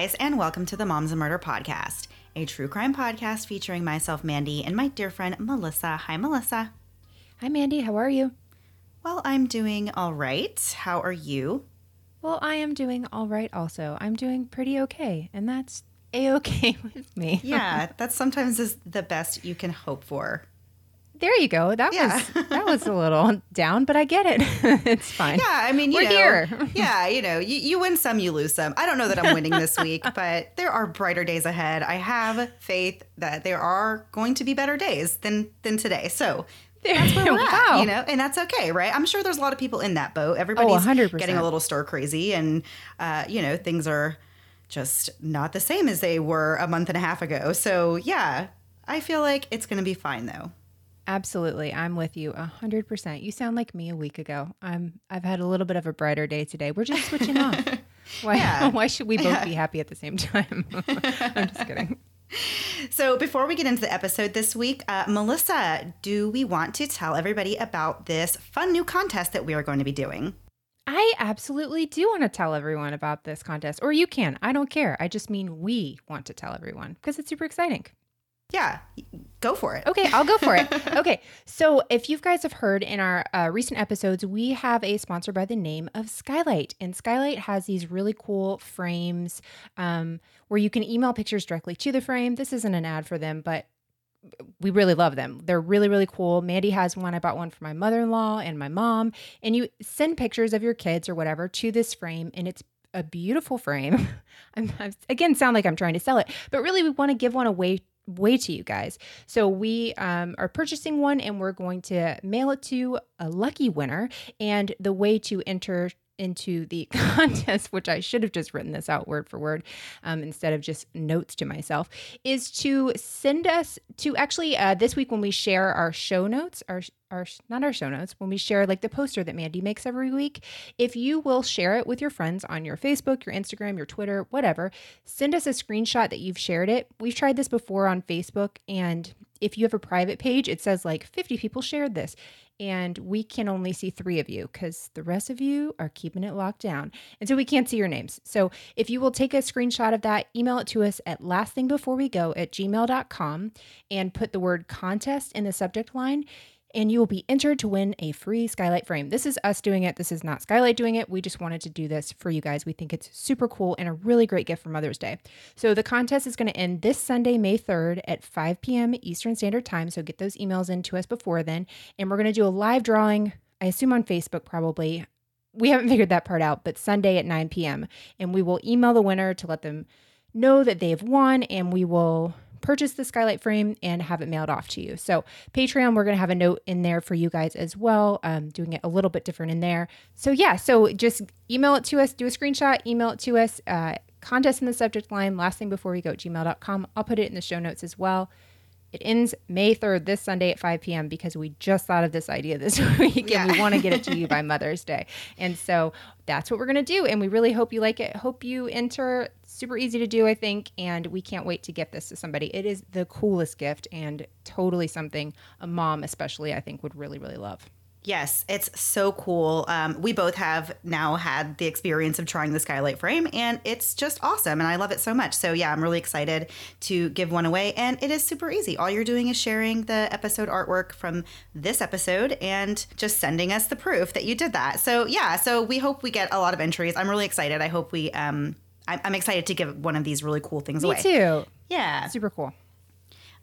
guys, and welcome to the Moms and Murder Podcast, a true crime podcast featuring myself, Mandy, and my dear friend, Melissa. Hi, Melissa. Hi, Mandy. How are you? Well, I'm doing all right. How are you? Well, I am doing all right also. I'm doing pretty okay, and that's a okay with me. Yeah, that sometimes is the best you can hope for. There you go. That Yeah. was that was a little down, but I get it. it's fine. Yeah, I mean, you We're know, here. yeah, you know, you, you win some, you lose some. I don't know that I'm winning this week, but there are brighter days ahead. I have faith that there are going to be better days than than today. So that's where we're at, you know, and that's okay, right? I'm sure there's a lot of people in that boat. Everybody's 100%. getting a little stir crazy, and uh, you know, things are just not the same as they were a month and a half ago. So yeah, I feel like it's going to be fine though. Absolutely. I'm with you a hundred percent. You sound like me a week ago. I'm I've had a little bit of a brighter day today. We're just switching off. Why Yeah. why should we both be happy at the same time? I'm just kidding. So, before we get into the episode this week, uh, Melissa, do we want to tell everybody about this fun new contest that we are going to be doing? I absolutely do want to tell everyone about this contest, or you can. I don't care. I just mean we want to tell everyone because it's super exciting. Yeah, go for it. Okay, I'll go for it. Okay, so if you guys have heard in our uh, recent episodes, we have a sponsor by the name of Skylight, and Skylight has these really cool frames um, where you can email pictures directly to the frame. This isn't an ad for them, but we really love them. They're really, really cool. Mandy has one. I bought one for my mother in law and my mom. And you send pictures of your kids or whatever to this frame, and it's a beautiful frame. I'm, I'm again sound like I'm trying to sell it, but really we want to give one away way to you guys. So we um, are purchasing one, and we're going to mail it to a lucky winner. And the way to enter into the contest, which I should have just written this out word for word um, instead of just notes to myself, is to send us to actually uh, this week when we share our show notes, our our not our show notes, when we share like the poster that Mandy makes every week, if you will share it with your friends on your Facebook, your Instagram, your Twitter, whatever, send us a screenshot that you've shared it. We've tried this before on Facebook, and if you have a private page, it says like 50 people shared this and we can only see three of you because the rest of you are keeping it locked down. And so we can't see your names. So if you will take a screenshot of that, email it to us at lastthingbefore at gmail.com and put the word contest in the subject line. And you will be entered to win a free skylight frame. This is us doing it. This is not Skylight doing it. We just wanted to do this for you guys. We think it's super cool and a really great gift for Mother's Day. So the contest is going to end this Sunday, May 3rd at 5 p.m. Eastern Standard Time. So get those emails in to us before then. And we're going to do a live drawing, I assume on Facebook probably. We haven't figured that part out, but Sunday at 9 p.m. And we will email the winner to let them know that they've won and we will purchase the skylight frame and have it mailed off to you. So, Patreon, we're going to have a note in there for you guys as well, um, doing it a little bit different in there. So, yeah, so just email it to us, do a screenshot, email it to us, uh, contest in the subject line, last thing before we go, gmail.com. I'll put it in the show notes as well. It ends May 3rd, this Sunday at 5 p.m. because we just thought of this idea this week and we want to get it to you by Mother's Day. And so that's what we're going to do. And we really hope you like it. Hope you enter. Super easy to do, I think. And we can't wait to get this to somebody. It is the coolest gift and totally something a mom, especially, I think, would really, really love. Yes, it's so cool. Um, we both have now had the experience of trying the skylight frame, and it's just awesome, and I love it so much. So yeah, I'm really excited to give one away, and it is super easy. All you're doing is sharing the episode artwork from this episode and just sending us the proof that you did that. So yeah, so we hope we get a lot of entries. I'm really excited. I hope we. Um, I'm, I'm excited to give one of these really cool things Me away. Me too. Yeah. Super cool.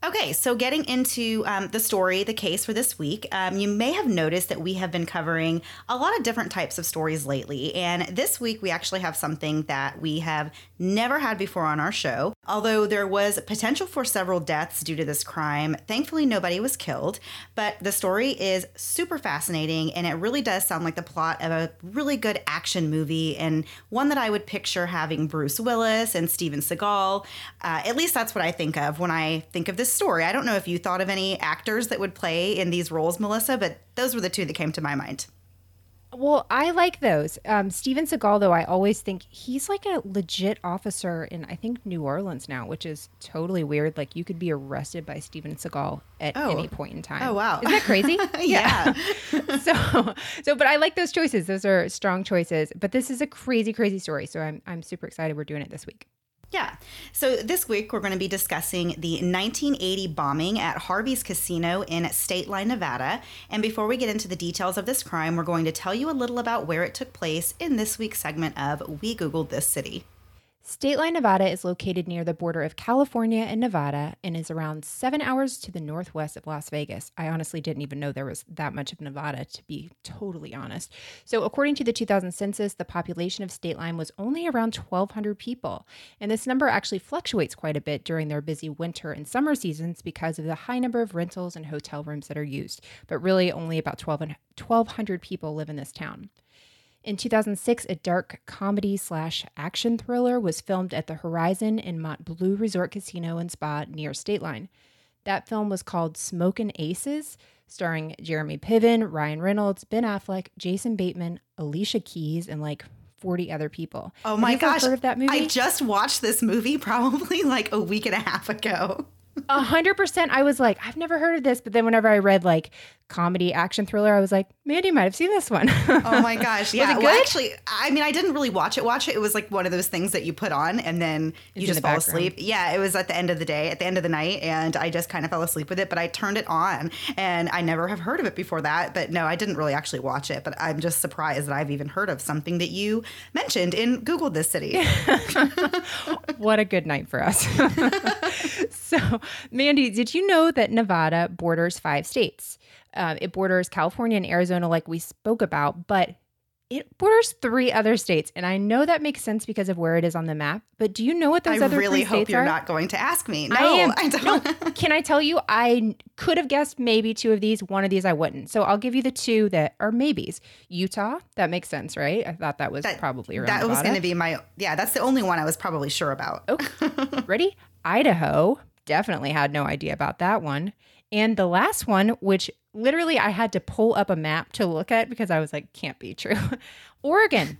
Okay, so getting into um, the story, the case for this week, um, you may have noticed that we have been covering a lot of different types of stories lately. And this week, we actually have something that we have never had before on our show. Although there was potential for several deaths due to this crime, thankfully, nobody was killed. But the story is super fascinating, and it really does sound like the plot of a really good action movie and one that I would picture having Bruce Willis and Steven Seagal. Uh, at least that's what I think of when I think of this story. I don't know if you thought of any actors that would play in these roles, Melissa, but those were the two that came to my mind. Well, I like those. Um, Steven Seagal, though, I always think he's like a legit officer in, I think, New Orleans now, which is totally weird. Like, you could be arrested by Steven Seagal at Oh. any point in time. Oh, wow. Isn't that crazy? Yeah. so, so, but I like those choices. Those are strong choices. But this is a crazy, crazy story. So I'm, I'm super excited we're doing it this week. Yeah. So this week we're going to be discussing the 1980 bombing at Harvey's Casino in Stateline, Nevada. And before we get into the details of this crime, we're going to tell you a little about where it took place in this week's segment of We Googled This City. Stateline, Nevada is located near the border of California and Nevada and is around seven hours to the northwest of Las Vegas. I honestly didn't even know there was that much of Nevada, to be totally honest. So, according to the 2000 census, the population of Stateline was only around 1,200 people. And this number actually fluctuates quite a bit during their busy winter and summer seasons because of the high number of rentals and hotel rooms that are used. But really, only about 1,200 people live in this town. In 2006, a dark comedy slash action thriller was filmed at the Horizon in Mont Bleu Resort Casino and Spa near Stateline. That film was called Smokin' Aces, starring Jeremy Piven, Ryan Reynolds, Ben Affleck, Jason Bateman, Alicia Keys, and like 40 other people. Oh my gosh. Heard of that movie? I just watched this movie probably like a week and a half ago. A hundred percent. I was like, I've never heard of this. But then whenever I read like comedy action thriller, I was like, Mandy might have seen this one. oh my gosh. Yeah. Well, actually, I mean, I didn't really watch it, watch it. It was like one of those things that you put on and then you just the fall background. asleep. Yeah. It was at the end of the day, at the end of the night. And I just kind of fell asleep with it, but I turned it on and I never have heard of it before that. But no, I didn't really actually watch it, but I'm just surprised that I've even heard of something that you mentioned in Google this city. what a good night for us. so, Mandy, did you know that Nevada borders five states? Uh, it borders California and Arizona, like we spoke about, but it borders three other states, and I know that makes sense because of where it is on the map. But do you know what those I other really three hope you're are? not going to ask me. No, I am. I don't. No. Can I tell you? I could have guessed maybe two of these. One of these I wouldn't. So I'll give you the two that are maybes. Utah. That makes sense, right? I thought that was that, probably around. That Nevada. was going to be my. Yeah, that's the only one I was probably sure about. Okay. Ready? Idaho. Definitely had no idea about that one. And the last one, which literally I had to pull up a map to look at because I was like, can't be true. Oregon.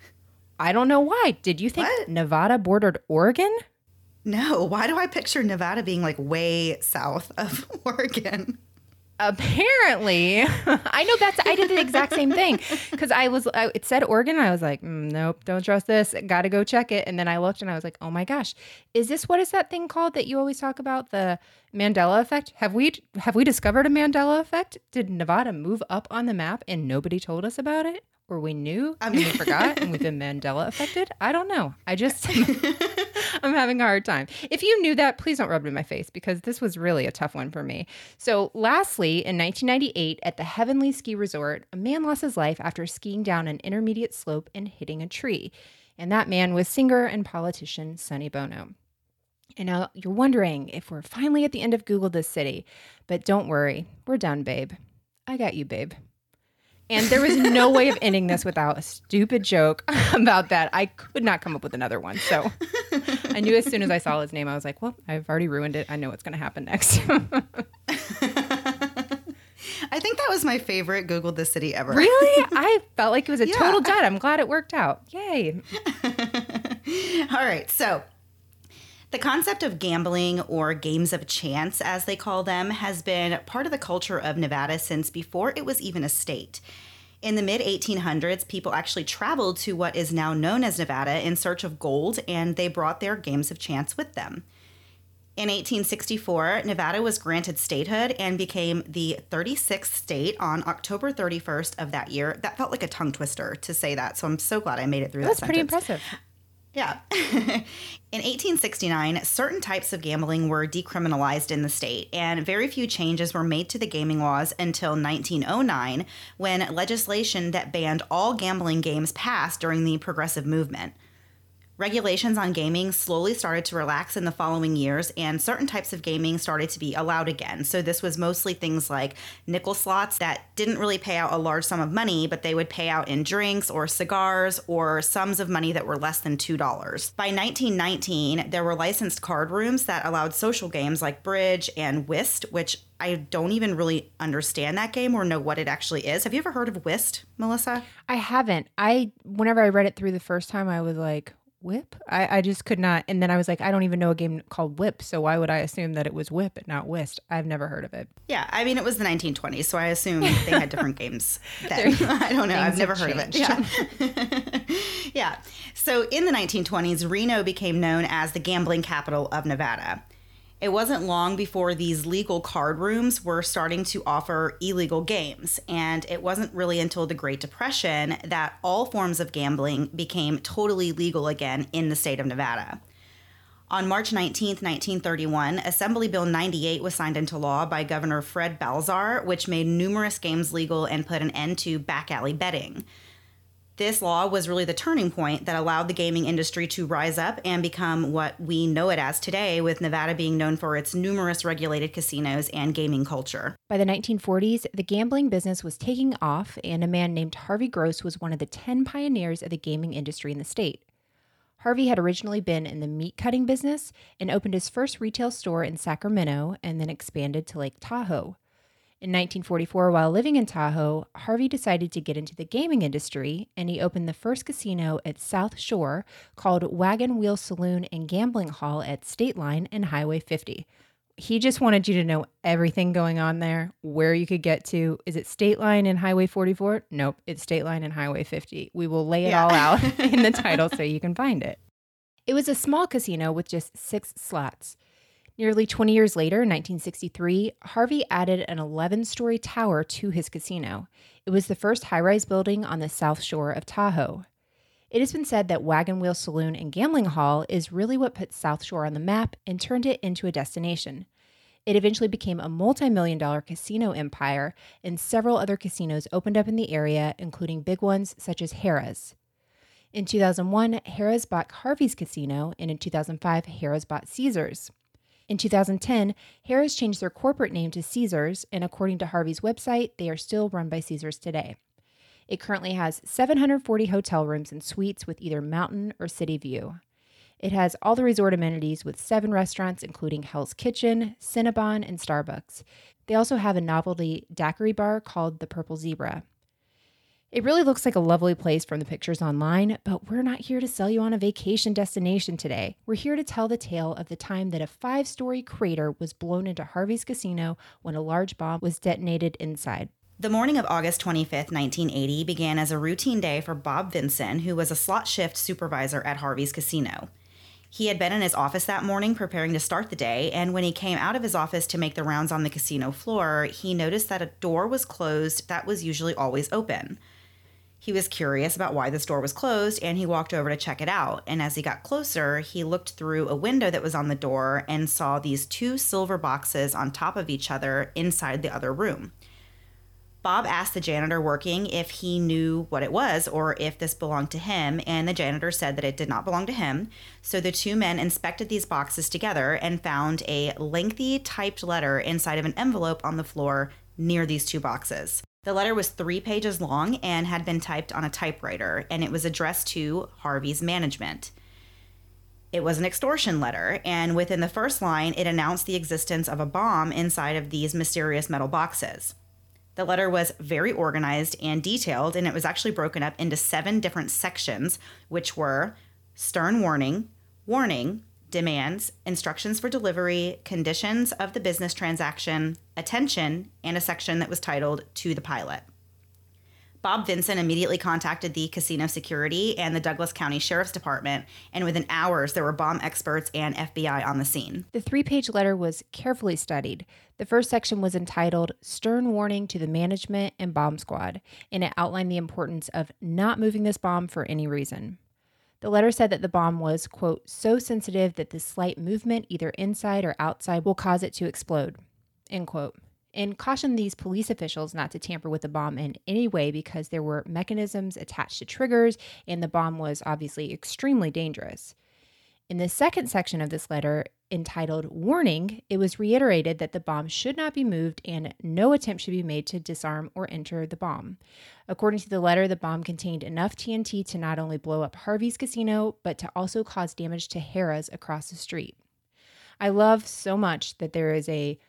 I don't know why. Did you think what? Nevada bordered Oregon? No. Why do I picture Nevada being like way south of Oregon? Apparently i know that's i did the exact same thing. Because i was I, it said oregon i was like mm, nope don't trust this. Gotta go check it. And then i looked and i was like oh my gosh. Is this what is that thing called that you always talk about? The mandela effect? Have we have we discovered a mandela effect? Did nevada move up on the map and nobody told us about it or we knew and we forgot and we've been Mandela affected. I don't know. I just I'm having a hard time. If you knew that, please don't rub it in my face because this was really a tough one for me. So, lastly, in 1998 at the Heavenly Ski Resort, a man lost his life after skiing down an intermediate slope and hitting a tree. And that man was singer and politician Sonny Bono. And now you're wondering if we're finally at the end of Google this city. But don't worry, we're done, babe. I got you, babe. And there was no way of ending this without a stupid joke about that. I could not come up with another one. So I knew as soon as I saw his name, I was like, well, I've already ruined it. I know what's going to happen next. I think that was my favorite Google the city ever. Really? I felt like it was a yeah. total dud. I'm glad it worked out. Yay. All right. So the concept of gambling or games of chance, as they call them, has been part of the culture of Nevada since before it was even a state. In the mid 1800s, people actually traveled to what is now known as Nevada in search of gold, and they brought their games of chance with them. In 1864, Nevada was granted statehood and became the 36th state on October 31st of that year. That felt like a tongue twister to say that, so I'm so glad I made it through That's that. That's pretty impressive. Yeah. in 1869, certain types of gambling were decriminalized in the state, and very few changes were made to the gaming laws until 1909, when legislation that banned all gambling games passed during the progressive movement. Regulations on gaming slowly started to relax in the following years, and certain types of gaming started to be allowed again. So, this was mostly things like nickel slots that didn't really pay out a large sum of money, but they would pay out in drinks or cigars or sums of money that were less than $2. By 1919, there were licensed card rooms that allowed social games like bridge and whist, which I don't even really understand that game or know what it actually is. Have you ever heard of whist, Melissa? I haven't. I whenever I read it through the first time, I was like, Whip? I, I just could not. And then I was like, I don't even know a game called Whip. So why would I assume that it was Whip and not Whist? I've never heard of it. Yeah. I mean, it was the 1920s. So I assume they had different games then. I don't know. I've never heard changed. of it. Yeah. yeah. So in the 1920s, Reno became known as the gambling capital of Nevada. It wasn't long before these legal card rooms were starting to offer illegal games, and it wasn't really until the Great Depression that all forms of gambling became totally legal again in the state of Nevada. On March 19, 1931, Assembly Bill 98 was signed into law by Governor Fred Balzar, which made numerous games legal and put an end to back alley betting. This law was really the turning point that allowed the gaming industry to rise up and become what we know it as today, with Nevada being known for its numerous regulated casinos and gaming culture. By the 1940s, the gambling business was taking off, and a man named Harvey Gross was one of the 10 pioneers of the gaming industry in the state. Harvey had originally been in the meat cutting business and opened his first retail store in Sacramento and then expanded to Lake Tahoe. In 1944, while living in Tahoe, Harvey decided to get into the gaming industry and he opened the first casino at South Shore called Wagon Wheel Saloon and Gambling Hall at Stateline and Highway 50. He just wanted you to know everything going on there, where you could get to. Is it Stateline and Highway 44? Nope, it's Stateline and Highway 50. We will lay it yeah. all out in the title so you can find it. It was a small casino with just six slots. Nearly 20 years later, in 1963, Harvey added an 11 story tower to his casino. It was the first high rise building on the south shore of Tahoe. It has been said that Wagon Wheel Saloon and Gambling Hall is really what put South Shore on the map and turned it into a destination. It eventually became a multi million dollar casino empire, and several other casinos opened up in the area, including big ones such as Harrah's. In 2001, Harrah's bought Harvey's Casino, and in 2005, Harrah's bought Caesars. In 2010, Harrah's changed their corporate name to Caesars, and according to Harvey's website, they are still run by Caesars today. It currently has 740 hotel rooms and suites with either mountain or city view. It has all the resort amenities with seven restaurants, including Hell's Kitchen, Cinnabon, and Starbucks. They also have a novelty daiquiri bar called the Purple Zebra. It really looks like a lovely place from the pictures online, but we're not here to sell you on a vacation destination today. We're here to tell the tale of the time that a five story crater was blown into Harvey's casino when a large bomb was detonated inside. The morning of August 25th, 1980, began as a routine day for Bob Vinson, who was a slot shift supervisor at Harvey's casino. He had been in his office that morning preparing to start the day, and when he came out of his office to make the rounds on the casino floor, he noticed that a door was closed that was usually always open. He was curious about why the store was closed and he walked over to check it out. And as he got closer, he looked through a window that was on the door and saw these two silver boxes on top of each other inside the other room. Bob asked the janitor working if he knew what it was or if this belonged to him, and the janitor said that it did not belong to him. So the two men inspected these boxes together and found a lengthy typed letter inside of an envelope on the floor near these two boxes. The letter was three pages long and had been typed on a typewriter, and it was addressed to Harvey's management. It was an extortion letter, and within the first line, it announced the existence of a bomb inside of these mysterious metal boxes. The letter was very organized and detailed, and it was actually broken up into seven different sections, which were stern warning, warning, demands, instructions for delivery, conditions of the business transaction, attention, and a section that was titled To the Pilot. Bob Vinson immediately contacted the casino security and the Douglas County Sheriff's Department, and within hours, there were bomb experts and FBI on the scene. The three page letter was carefully studied. The first section was entitled Stern Warning to the Management and Bomb Squad, and it outlined the importance of not moving this bomb for any reason. The letter said that the bomb was, quote, so sensitive that the slight movement, either inside or outside, will cause it to explode, end quote. And cautioned these police officials not to tamper with the bomb in any way because there were mechanisms attached to triggers, and the bomb was obviously extremely dangerous. In the second section of this letter, entitled Warning, it was reiterated that the bomb should not be moved and no attempt should be made to disarm or enter the bomb. According to the letter, the bomb contained enough TNT to not only blow up Harvey's casino, but to also cause damage to Harrah's across the street. I love so much that there is a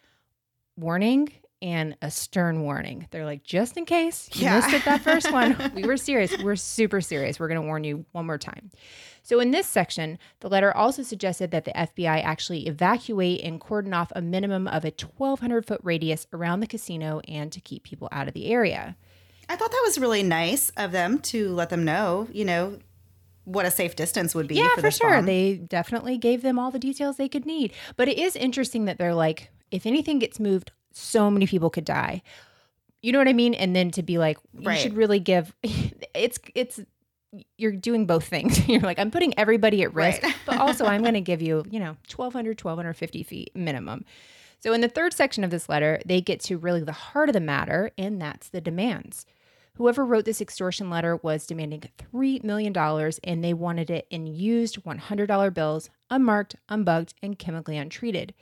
warning and a stern warning. They're like, just in case you Yeah. missed it that first one, we were serious. We're super serious. We're going to warn you one more time. So, in this section, the letter also suggested that the FBI actually evacuate and cordon off a minimum of a 1,200 foot radius around the casino and to keep people out of the area. I thought that was really nice of them to let them know, you know, what a safe distance would be. Yeah, for, for, sure. bomb. They definitely gave them all the details they could need. But it is interesting that they're like, if anything gets moved, so many people could die. You know what I mean? And then to be like, you Right. should really give. It's it's you're doing both things. You're like, I'm putting everybody at risk, Right. but also I'm going to give you, you know, 1,200, 1,250 feet minimum. So in the third section of this letter, they get to really the heart of the matter, and that's the demands. Whoever wrote this extortion letter was demanding $3 million and they wanted it in used $100 bills, unmarked, unbugged, and chemically untreated.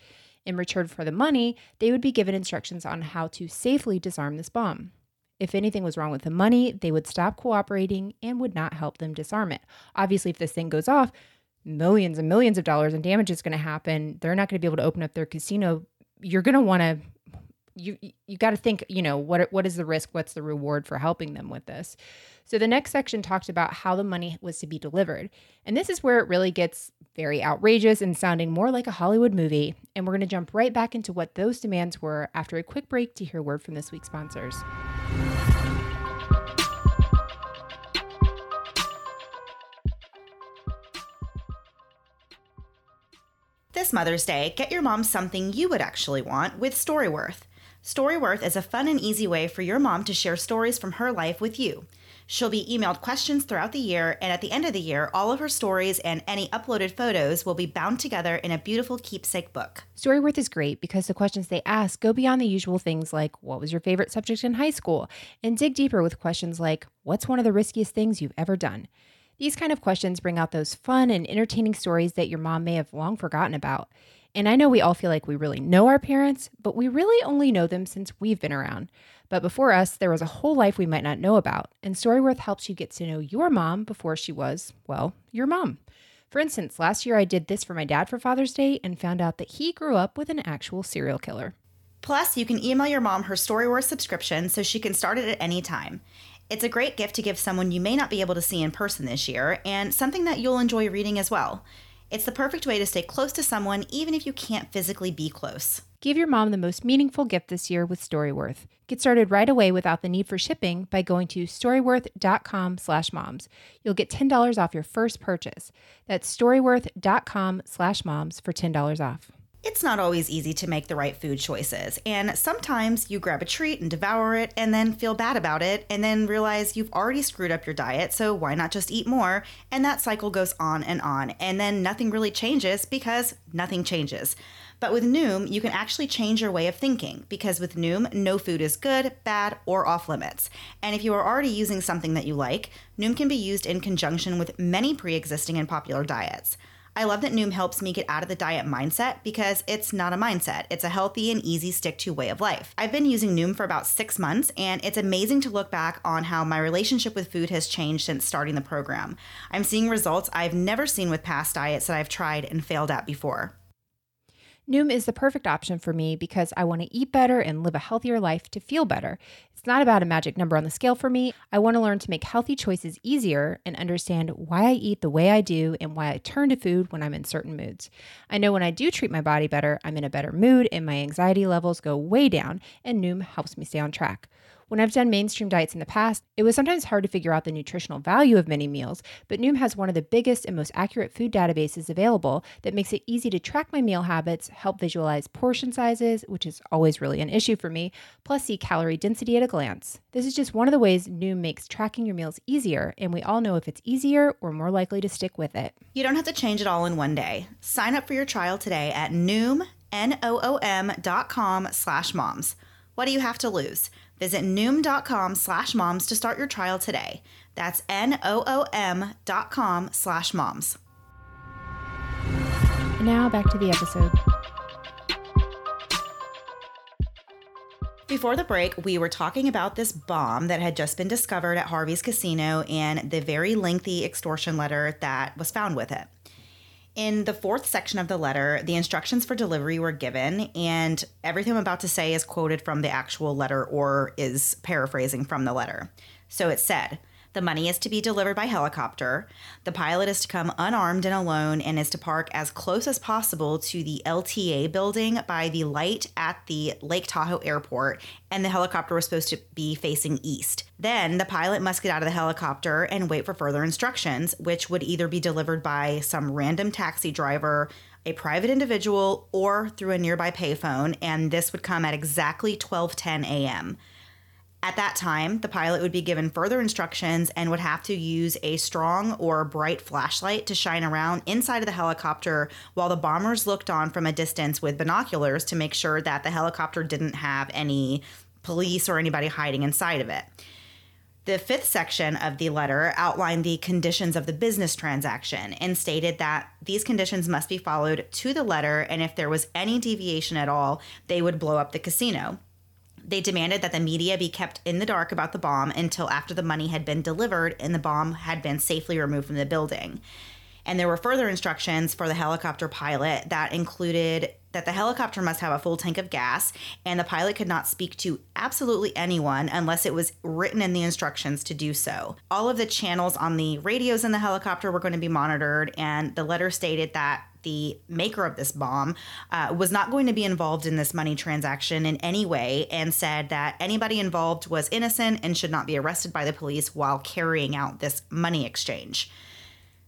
In return for the money, they would be given instructions on how to safely disarm this bomb. If anything was wrong with the money, they would stop cooperating and would not help them disarm it. Obviously, if this thing goes off, millions and millions of dollars in damage is going to happen. They're not going to be able to open up their casino. You're going to want to you you got to think you know what what is the risk? What's the reward for helping them with this? So the next section talked about how the money was to be delivered. And this is where it really gets very outrageous and sounding more like a hollywood movie. And we're going to jump right back into what those demands were after a quick break to hear word from this week's sponsors. This Mother's Day, get your mom something you would actually want with Storyworth. Storyworth is a fun and easy way for your mom to share stories from her life with you. She'll be emailed questions throughout the year, and at the end of the year, all of her stories and any uploaded photos will be bound together in a beautiful keepsake book. Storyworth is great because the questions they ask go beyond the usual things like, What was your favorite subject in high school? and dig deeper with questions like, What's one of the riskiest things you've ever done? These kind of questions bring out those fun and entertaining stories that your mom may have long forgotten about. And I know we all feel like we really know our parents, but we really only know them since we've been around. But before us, there was a whole life we might not know about, and Storyworth helps you get to know your mom before she was, well, your mom. For instance, last year I did this for my dad for Father's Day and found out that he grew up with an actual serial killer. Plus, you can email your mom her Storyworth subscription so she can start it at any time. It's a great gift to give someone you may not be able to see in person this year, and something that you'll enjoy reading as well. It's the perfect way to stay close to someone even if you can't physically be close. Give your mom the most meaningful gift this year with Storyworth. Get started right away without the need for shipping by going to storyworth.com slash moms. You'll get $10 off your first purchase. That's storyworth.com slash moms for $10 off. It's not always easy to make the right food choices, and sometimes you grab a treat and devour it and then feel bad about it and then realize you've already screwed up your diet, so why not just eat more? And that cycle goes on and on, and then nothing really changes because nothing changes. But with Noom, you can actually change your way of thinking because with Noom, no food is good, bad, or off limits. And if you are already using something that you like, Noom can be used in conjunction with many pre existing and popular diets. I love that Noom helps me get out of the diet mindset because it's not a mindset. It's a healthy and easy stick to way of life. I've been using Noom for about six months, and it's amazing to look back on how my relationship with food has changed since starting the program. I'm seeing results I've never seen with past diets that I've tried and failed at before. Noom is the perfect option for me because I want to eat better and live a healthier life to feel better. It's not about a magic number on the scale for me. I want to learn to make healthy choices easier and understand why I eat the way I do and why I turn to food when I'm in certain moods. I know when I do treat my body better, I'm in a better mood and my anxiety levels go way down, and Noom helps me stay on track. When I've done mainstream diets in the past, it was sometimes hard to figure out the nutritional value of many meals, but Noom has one of the biggest and most accurate food databases available that makes it easy to track my meal habits, help visualize portion sizes, which is always really an issue for me, plus see calorie density at a glance. This is just one of the ways Noom makes tracking your meals easier, and we all know if it's easier, we're more likely to stick with it. You don't have to change it all in one day. Sign up for your trial today at Noom, N-O-O-M dot com slash moms. What do you have to lose? Visit Noom.com slash moms to start your trial today. That's N-O-O-M dot com slash moms. Now back to the episode. Before the break, we were talking about this bomb that had just been discovered at Harvey's casino and the very lengthy extortion letter that was found with it. In the fourth section of the letter, the instructions for delivery were given, and everything I'm about to say is quoted from the actual letter or is paraphrasing from the letter. So it said, the money is to be delivered by helicopter. The pilot is to come unarmed and alone and is to park as close as possible to the LTA building by the light at the Lake Tahoe airport, and the helicopter was supposed to be facing east. Then the pilot must get out of the helicopter and wait for further instructions, which would either be delivered by some random taxi driver, a private individual, or through a nearby payphone, and this would come at exactly 12:10 a.m. At that time, the pilot would be given further instructions and would have to use a strong or bright flashlight to shine around inside of the helicopter while the bombers looked on from a distance with binoculars to make sure that the helicopter didn't have any police or anybody hiding inside of it. The fifth section of the letter outlined the conditions of the business transaction and stated that these conditions must be followed to the letter, and if there was any deviation at all, they would blow up the casino. They demanded that the media be kept in the dark about the bomb until after the money had been delivered and the bomb had been safely removed from the building. And there were further instructions for the helicopter pilot that included that the helicopter must have a full tank of gas and the pilot could not speak to absolutely anyone unless it was written in the instructions to do so. All of the channels on the radios in the helicopter were going to be monitored, and the letter stated that the maker of this bomb, uh, was not going to be involved in this money transaction in any way and said that anybody involved was innocent and should not be arrested by the police while carrying out this money exchange.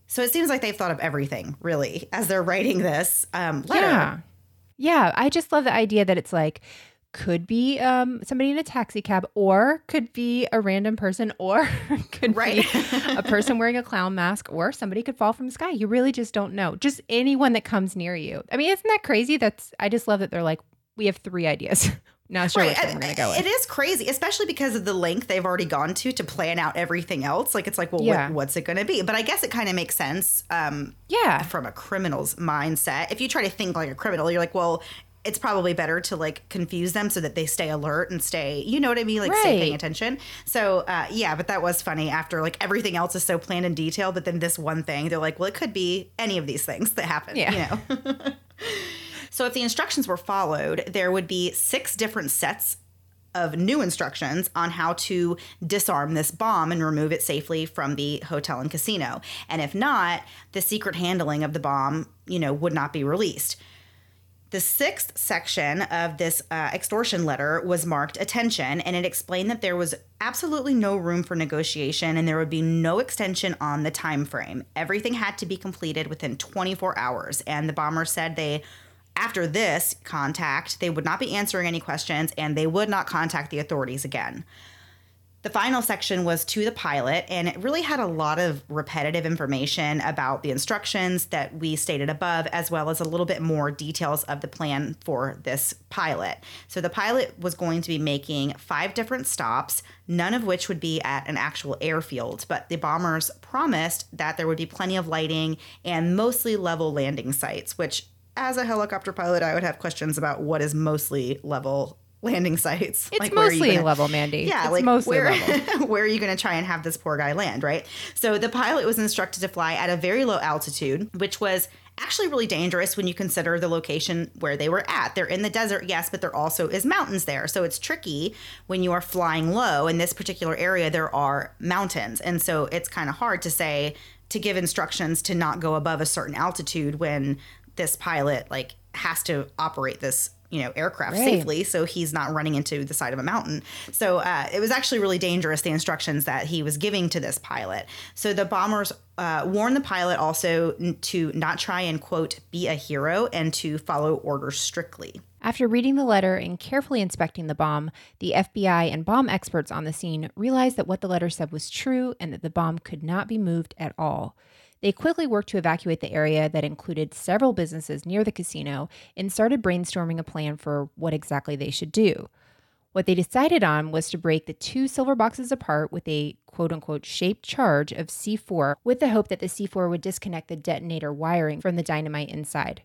So it seems like they've thought of everything, really, as they're writing this um, letter. Yeah. Yeah. I just love the idea that it's like, could be um, somebody in a taxi cab, or could be a random person, or could right. be a person wearing a clown mask, or somebody could fall from the sky. You really just don't know. Just anyone that comes near you. I mean, isn't that crazy? That's I just love that they're like, we have three ideas. Not sure right. which one we're gonna go with. It is crazy, especially because of the length they've already gone to to plan out everything else. Like it's like, well, yeah. what, what's it gonna be? But I guess it kind of makes sense. Um, yeah, from a criminal's mindset. If you try to think like a criminal, you're like, well, it's probably better to like confuse them so that they stay alert and stay, you know what I mean? Like right. stay paying attention. So uh, yeah, but that was funny after like everything else is so planned in detail, but then this one thing, they're like, well, it could be any of these things that happen. Yeah. You know? so if the instructions were followed, there would be six different sets of new instructions on how to disarm this bomb and remove it safely from the hotel and casino. And if not, the secret handling of the bomb, you know, would not be released. The sixth section of this uh, extortion letter was marked attention, and it explained that there was absolutely no room for negotiation and there would be no extension on the time frame. Everything had to be completed within 24 hours, and the bomber said they after this contact, they would not be answering any questions and they would not contact the authorities again. The final section was to the pilot, and it really had a lot of repetitive information about the instructions that we stated above, as well as a little bit more details of the plan for this pilot. So, the pilot was going to be making five different stops, none of which would be at an actual airfield, but the bombers promised that there would be plenty of lighting and mostly level landing sites, which as a helicopter pilot, I would have questions about what is mostly level landing sites. It's like, mostly gonna, level, Mandy. Yeah, it's like mostly where, level. where are you going to try and have this poor guy land, right? So the pilot was instructed to fly at a very low altitude, which was actually really dangerous when you consider the location where they were at. They're in the desert, yes, but there also is mountains there. So it's tricky when you are flying low. In this particular area, there are mountains. And so it's kind of hard to say to give instructions to not go above a certain altitude when this pilot like has to operate this you know aircraft right. safely so he's not running into the side of a mountain so uh, it was actually really dangerous the instructions that he was giving to this pilot so the bombers uh, warned the pilot also to not try and quote be a hero and to follow orders strictly after reading the letter and carefully inspecting the bomb, the FBI and bomb experts on the scene realized that what the letter said was true and that the bomb could not be moved at all. They quickly worked to evacuate the area that included several businesses near the casino and started brainstorming a plan for what exactly they should do. What they decided on was to break the two silver boxes apart with a quote unquote shaped charge of C4 with the hope that the C4 would disconnect the detonator wiring from the dynamite inside.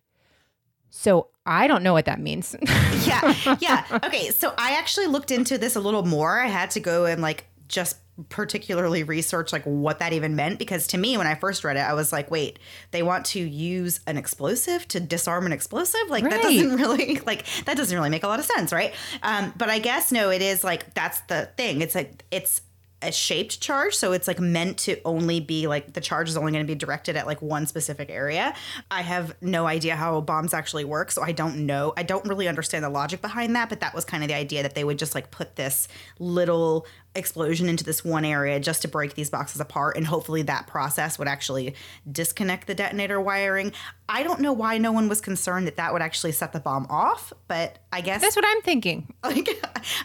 So I don't know what that means. yeah. Yeah. Okay. So I actually looked into this a little more. I had to go and like just particularly research like what that even meant because to me when I first read it I was like wait they want to use an explosive to disarm an explosive? Like that doesn't really like that doesn't really make a lot of sense right? Um but I guess no it is like that's the thing. It's like it's a shaped charge so it's like meant to only be like the charge is only going to be directed at like one specific area. I have no idea how bombs actually work so i don't know. I don't really understand the logic behind that but that was kind of the idea that they would just like put this little explosion into this one area just to break these boxes apart and hopefully that process would actually disconnect the detonator wiring i don't know why no one was concerned that that would actually set the bomb off but i guess That's what I'm thinking. like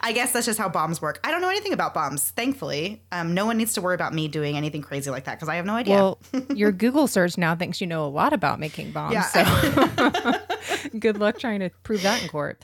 i guess that's just how bombs work i don't know anything about bombs thankfully um, no one needs to worry about me doing anything crazy like that because i have no idea Well, your Google search now thinks you know a lot about making bombs. Yeah. So good luck trying to prove that in court.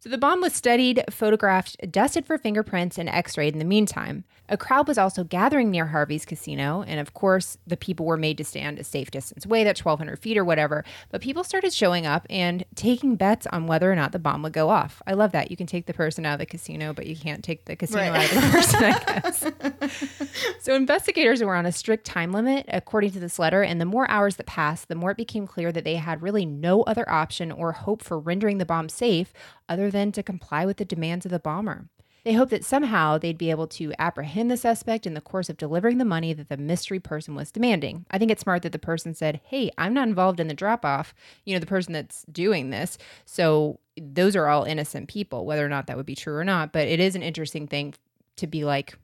So the bomb was studied, photographed, dusted for fingerprints, and x rayed in the meantime. A crowd was also gathering near Harvey's casino, and of course, the people were made to stand a safe distance away, that 1,200 feet or whatever. But people started showing up and taking bets on whether or not the bomb would go off. I love that. You can take the person out of the casino, but you can't take the casino Right. out of the person, I guess. So investigators were on a strict time limit, according to this letter, and the more hours that passed, the more it became clear that they had really no other option or hope for rendering the bomb safe other than to comply with the demands of the bomber. They hoped that somehow they'd be able to apprehend the suspect in the course of delivering the money that the mystery person was demanding. I think it's smart that the person said, Hey, I'm not involved in the drop off, you know, the person that's doing this. So those are all innocent people, whether or not that would be true or not. But it is an interesting thing to be like,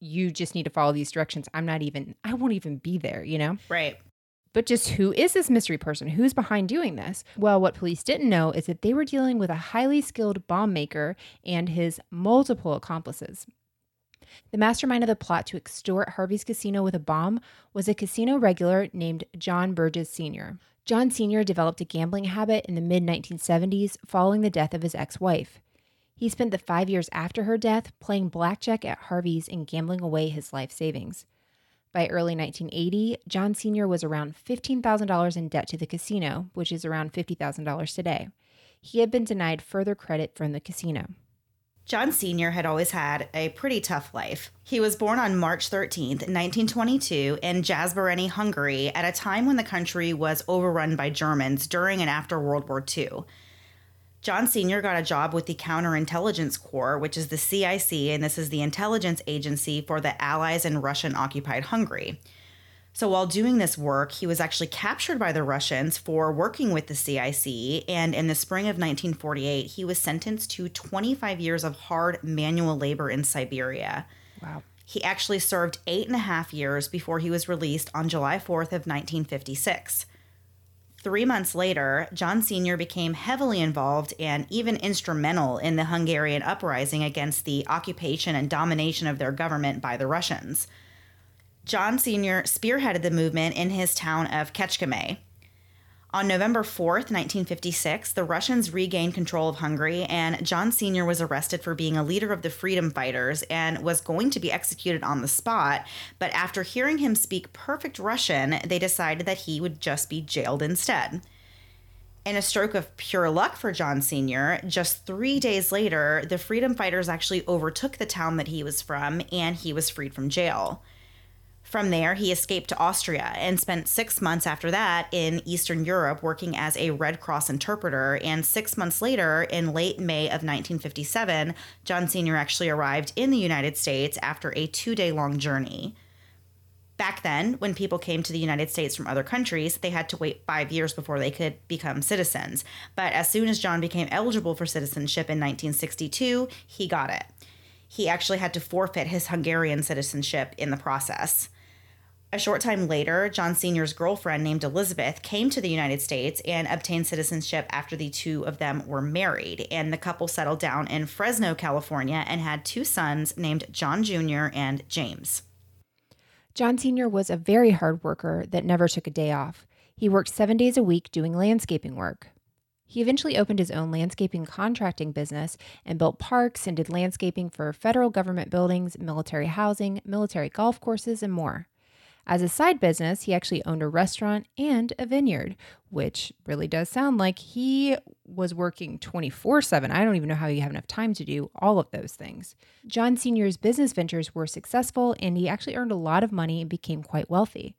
you just need to follow these directions. I'm not even, I won't even be there, you know? right But just who is this mystery person? Who's behind doing this? Well, what police didn't know is that they were dealing with a highly skilled bomb maker and his multiple accomplices. The mastermind of the plot to extort Harvey's casino with a bomb was a casino regular named John Birges Sr. John Sr. developed a gambling habit in the mid 1970s following the death of his ex wife. He spent the five years after her death playing blackjack at Harvey's and gambling away his life savings. By early 1980, John Sr. was around $15,000 in debt to the casino, which is around $50,000 today. He had been denied further credit from the casino. John Sr. had always had a pretty tough life. He was born on March 13th, 1922, in Jászberény, Hungary, at a time when the country was overrun by Germans during and after World War II. John Sr. got a job with the Counterintelligence Corps, which is the CIC, and this is the intelligence agency for the Allies in Russian occupied Hungary. So while doing this work, he was actually captured by the Russians for working with the CIC, and in the spring of 1948, he was sentenced to 25 years of hard manual labor in Siberia. Wow. He actually served eight and a half years before he was released on July 4th of 1956. Three months later, John Sr. became heavily involved and even instrumental in the Hungarian uprising against the occupation and domination of their government by the Russians. John Sr. spearheaded the movement in his town of Kecskemét. On November 4th, 1956, the Russians regained control of Hungary, and John Sr. was arrested for being a leader of the freedom fighters and was going to be executed on the spot. But after hearing him speak perfect Russian, they decided that he would just be jailed instead. In a stroke of pure luck for John Sr., just three days later, the freedom fighters actually overtook the town that he was from, and he was freed from jail. From there, he escaped to Austria and spent six months after that in Eastern Europe working as a Red Cross interpreter. And six months later, in late May of 1957, John Sr. actually arrived in the United States after a two day long journey. Back then, when people came to the United States from other countries, they had to wait five years before they could become citizens. But as soon as John became eligible for citizenship in 1962, he got it. He actually had to forfeit his Hungarian citizenship in the process. A short time later, John Sr.'s girlfriend named Elizabeth came to the United States and obtained citizenship after the two of them were married. And the couple settled down in Fresno, California, and had two sons named John Jr. and James. John Sr. was a very hard worker that never took a day off. He worked seven days a week doing landscaping work. He eventually opened his own landscaping contracting business and built parks and did landscaping for federal government buildings, military housing, military golf courses, and more. As a side business, he actually owned a restaurant and a vineyard, which really does sound like he was working 24 7. I don't even know how you have enough time to do all of those things. John Sr.'s business ventures were successful, and he actually earned a lot of money and became quite wealthy.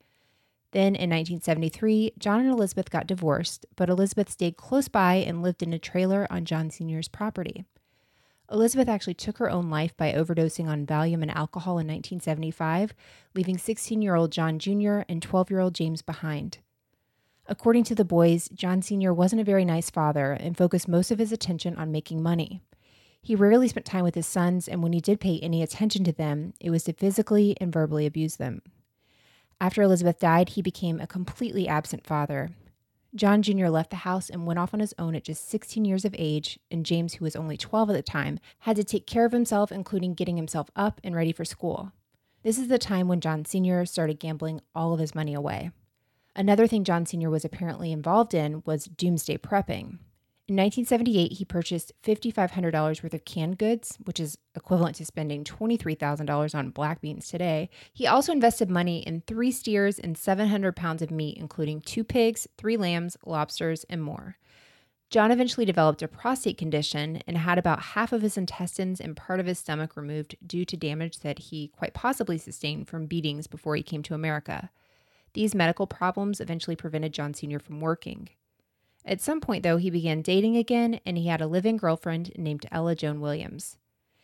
Then in 1973, John and Elizabeth got divorced, but Elizabeth stayed close by and lived in a trailer on John Sr.'s property. Elizabeth actually took her own life by overdosing on Valium and alcohol in 1975, leaving 16 year old John Jr. and 12 year old James behind. According to the boys, John Sr. wasn't a very nice father and focused most of his attention on making money. He rarely spent time with his sons, and when he did pay any attention to them, it was to physically and verbally abuse them. After Elizabeth died, he became a completely absent father, John Jr. left the house and went off on his own at just 16 years of age, and James, who was only 12 at the time, had to take care of himself, including getting himself up and ready for school. This is the time when John Sr. started gambling all of his money away. Another thing John Sr. was apparently involved in was doomsday prepping. In 1978, he purchased $5,500 worth of canned goods, which is equivalent to spending $23,000 on black beans today. He also invested money in three steers and 700 pounds of meat, including two pigs, three lambs, lobsters, and more. John eventually developed a prostate condition and had about half of his intestines and part of his stomach removed due to damage that he quite possibly sustained from beatings before he came to America. These medical problems eventually prevented John Sr. from working. At some point, though, he began dating again and he had a living girlfriend named Ella Joan Williams.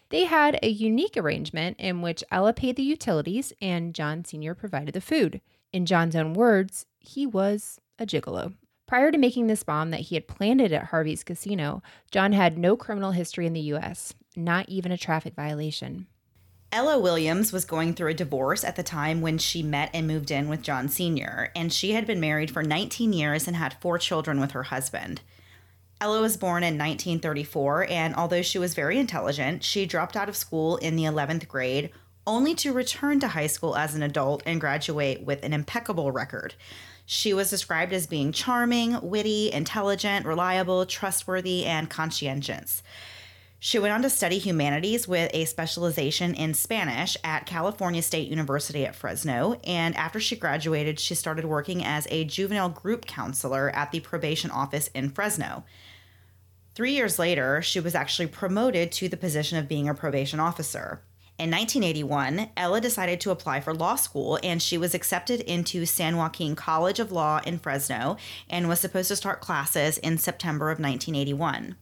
They had a unique arrangement in which Ella paid the utilities and John Sr. provided the food. In John's own words, he was a gigolo. Prior to making this bomb that he had planted at Harvey's casino, John had no criminal history in the U.S., not even a traffic violation. Ella Williams was going through a divorce at the time when she met and moved in with John Sr., and she had been married for 19 years and had four children with her husband. Ella was born in 1934, and although she was very intelligent, she dropped out of school in the 11th grade, only to return to high school as an adult and graduate with an impeccable record. She was described as being charming, witty, intelligent, reliable, trustworthy, and conscientious. She went on to study humanities with a specialization in Spanish at California State University at Fresno. And after she graduated, she started working as a juvenile group counselor at the probation office in Fresno. Three years later, she was actually promoted to the position of being a probation officer. In 1981, Ella decided to apply for law school and she was accepted into San Joaquin College of Law in Fresno and was supposed to start classes in September of 1981.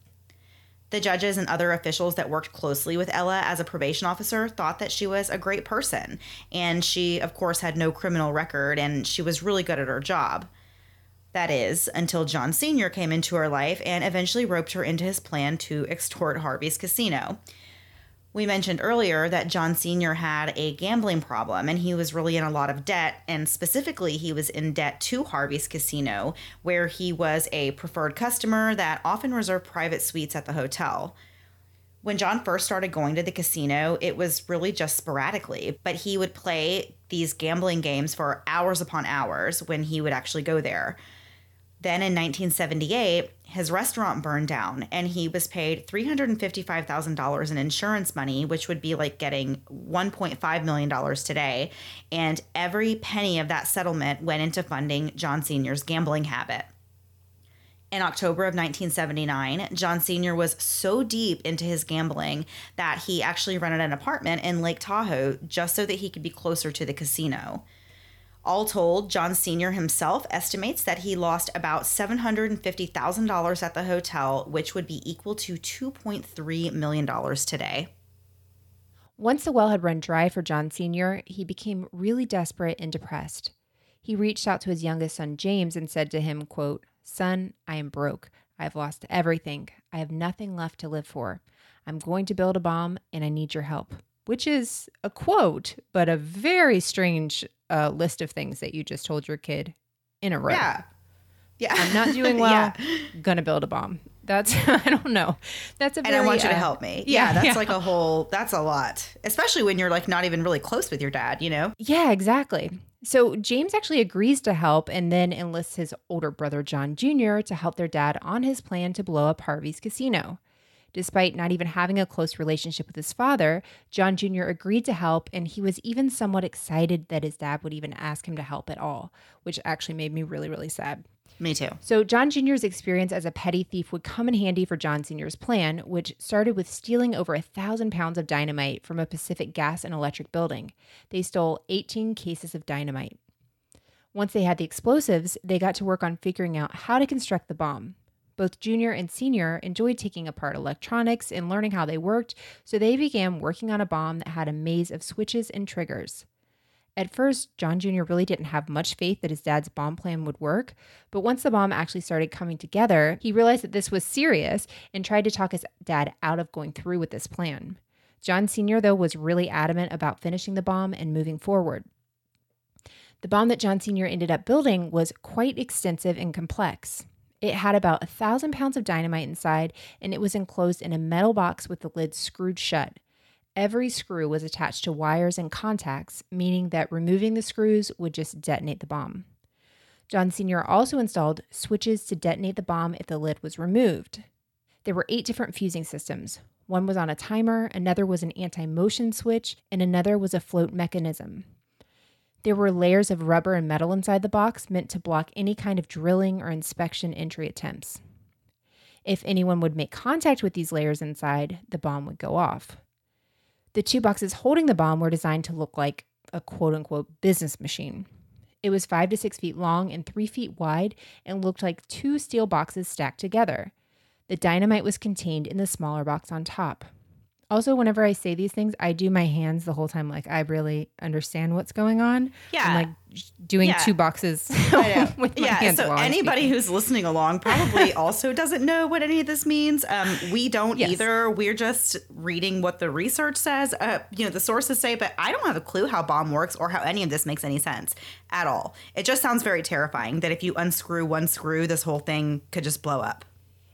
The judges and other officials that worked closely with Ella as a probation officer thought that she was a great person. And she, of course, had no criminal record and she was really good at her job. That is, until John Sr. came into her life and eventually roped her into his plan to extort Harvey's casino. We mentioned earlier that John Sr. had a gambling problem and he was really in a lot of debt. And specifically, he was in debt to Harvey's Casino, where he was a preferred customer that often reserved private suites at the hotel. When John first started going to the casino, it was really just sporadically, but he would play these gambling games for hours upon hours when he would actually go there. Then in 1978, his restaurant burned down and he was paid $355,000 in insurance money, which would be like getting $1.5 million today. And every penny of that settlement went into funding John Sr.'s gambling habit. In October of 1979, John Sr. was so deep into his gambling that he actually rented an apartment in Lake Tahoe just so that he could be closer to the casino. All told, John Sr. himself estimates that he lost about $750,000 at the hotel, which would be equal to $2.3 million today. Once the well had run dry for John Sr., he became really desperate and depressed. He reached out to his youngest son, James, and said to him, quote, Son, I am broke. I have lost everything. I have nothing left to live for. I'm going to build a bomb and I need your help which is a quote, but a very strange uh, list of things that you just told your kid in a row. Yeah. Yeah. I'm not doing well. yeah. Gonna build a bomb. That's I don't know. That's a very, and I want you uh, to help me. Yeah, yeah that's yeah. like a whole. That's a lot, especially when you're like not even really close with your dad. You know. Yeah, exactly. So James actually agrees to help and then enlists his older brother John Jr. to help their dad on his plan to blow up Harvey's casino. Despite not even having a close relationship with his father, John Jr. agreed to help, and he was even somewhat excited that his dad would even ask him to help at all, which actually made me really, really sad. Me too. So, John Jr.'s experience as a petty thief would come in handy for John Sr.'s plan, which started with stealing over a thousand pounds of dynamite from a Pacific gas and electric building. They stole 18 cases of dynamite. Once they had the explosives, they got to work on figuring out how to construct the bomb. Both Junior and Senior enjoyed taking apart electronics and learning how they worked, so they began working on a bomb that had a maze of switches and triggers. At first, John Jr. really didn't have much faith that his dad's bomb plan would work, but once the bomb actually started coming together, he realized that this was serious and tried to talk his dad out of going through with this plan. John Sr., though, was really adamant about finishing the bomb and moving forward. The bomb that John Sr. ended up building was quite extensive and complex. It had about a thousand pounds of dynamite inside, and it was enclosed in a metal box with the lid screwed shut. Every screw was attached to wires and contacts, meaning that removing the screws would just detonate the bomb. John Sr. also installed switches to detonate the bomb if the lid was removed. There were eight different fusing systems. One was on a timer, another was an anti motion switch, and another was a float mechanism. There were layers of rubber and metal inside the box meant to block any kind of drilling or inspection entry attempts. If anyone would make contact with these layers inside, the bomb would go off. The two boxes holding the bomb were designed to look like a quote unquote business machine. It was five to six feet long and three feet wide and looked like two steel boxes stacked together. The dynamite was contained in the smaller box on top. Also, whenever I say these things, I do my hands the whole time. Like I really understand what's going on. Yeah. I'm like doing Yeah. two boxes with my yeah, hands so anybody speaking. who's listening along probably also doesn't know what any of this means. Um, we don't Yes. either. We're just reading what the research says. Uh, you know, the sources say, but I don't have a clue how bomb works or how any of this makes any sense at all. It just sounds very terrifying that if you unscrew one screw, this whole thing could just blow up.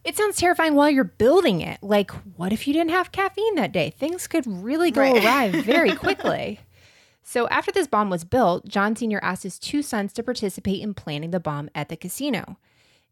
It sounds terrifying while you're building it. Like, what if you didn't have caffeine that day? Things could really go Right. awry very quickly. So, after this bomb was built, John Sr. asked his two sons to participate in planning the bomb at the casino.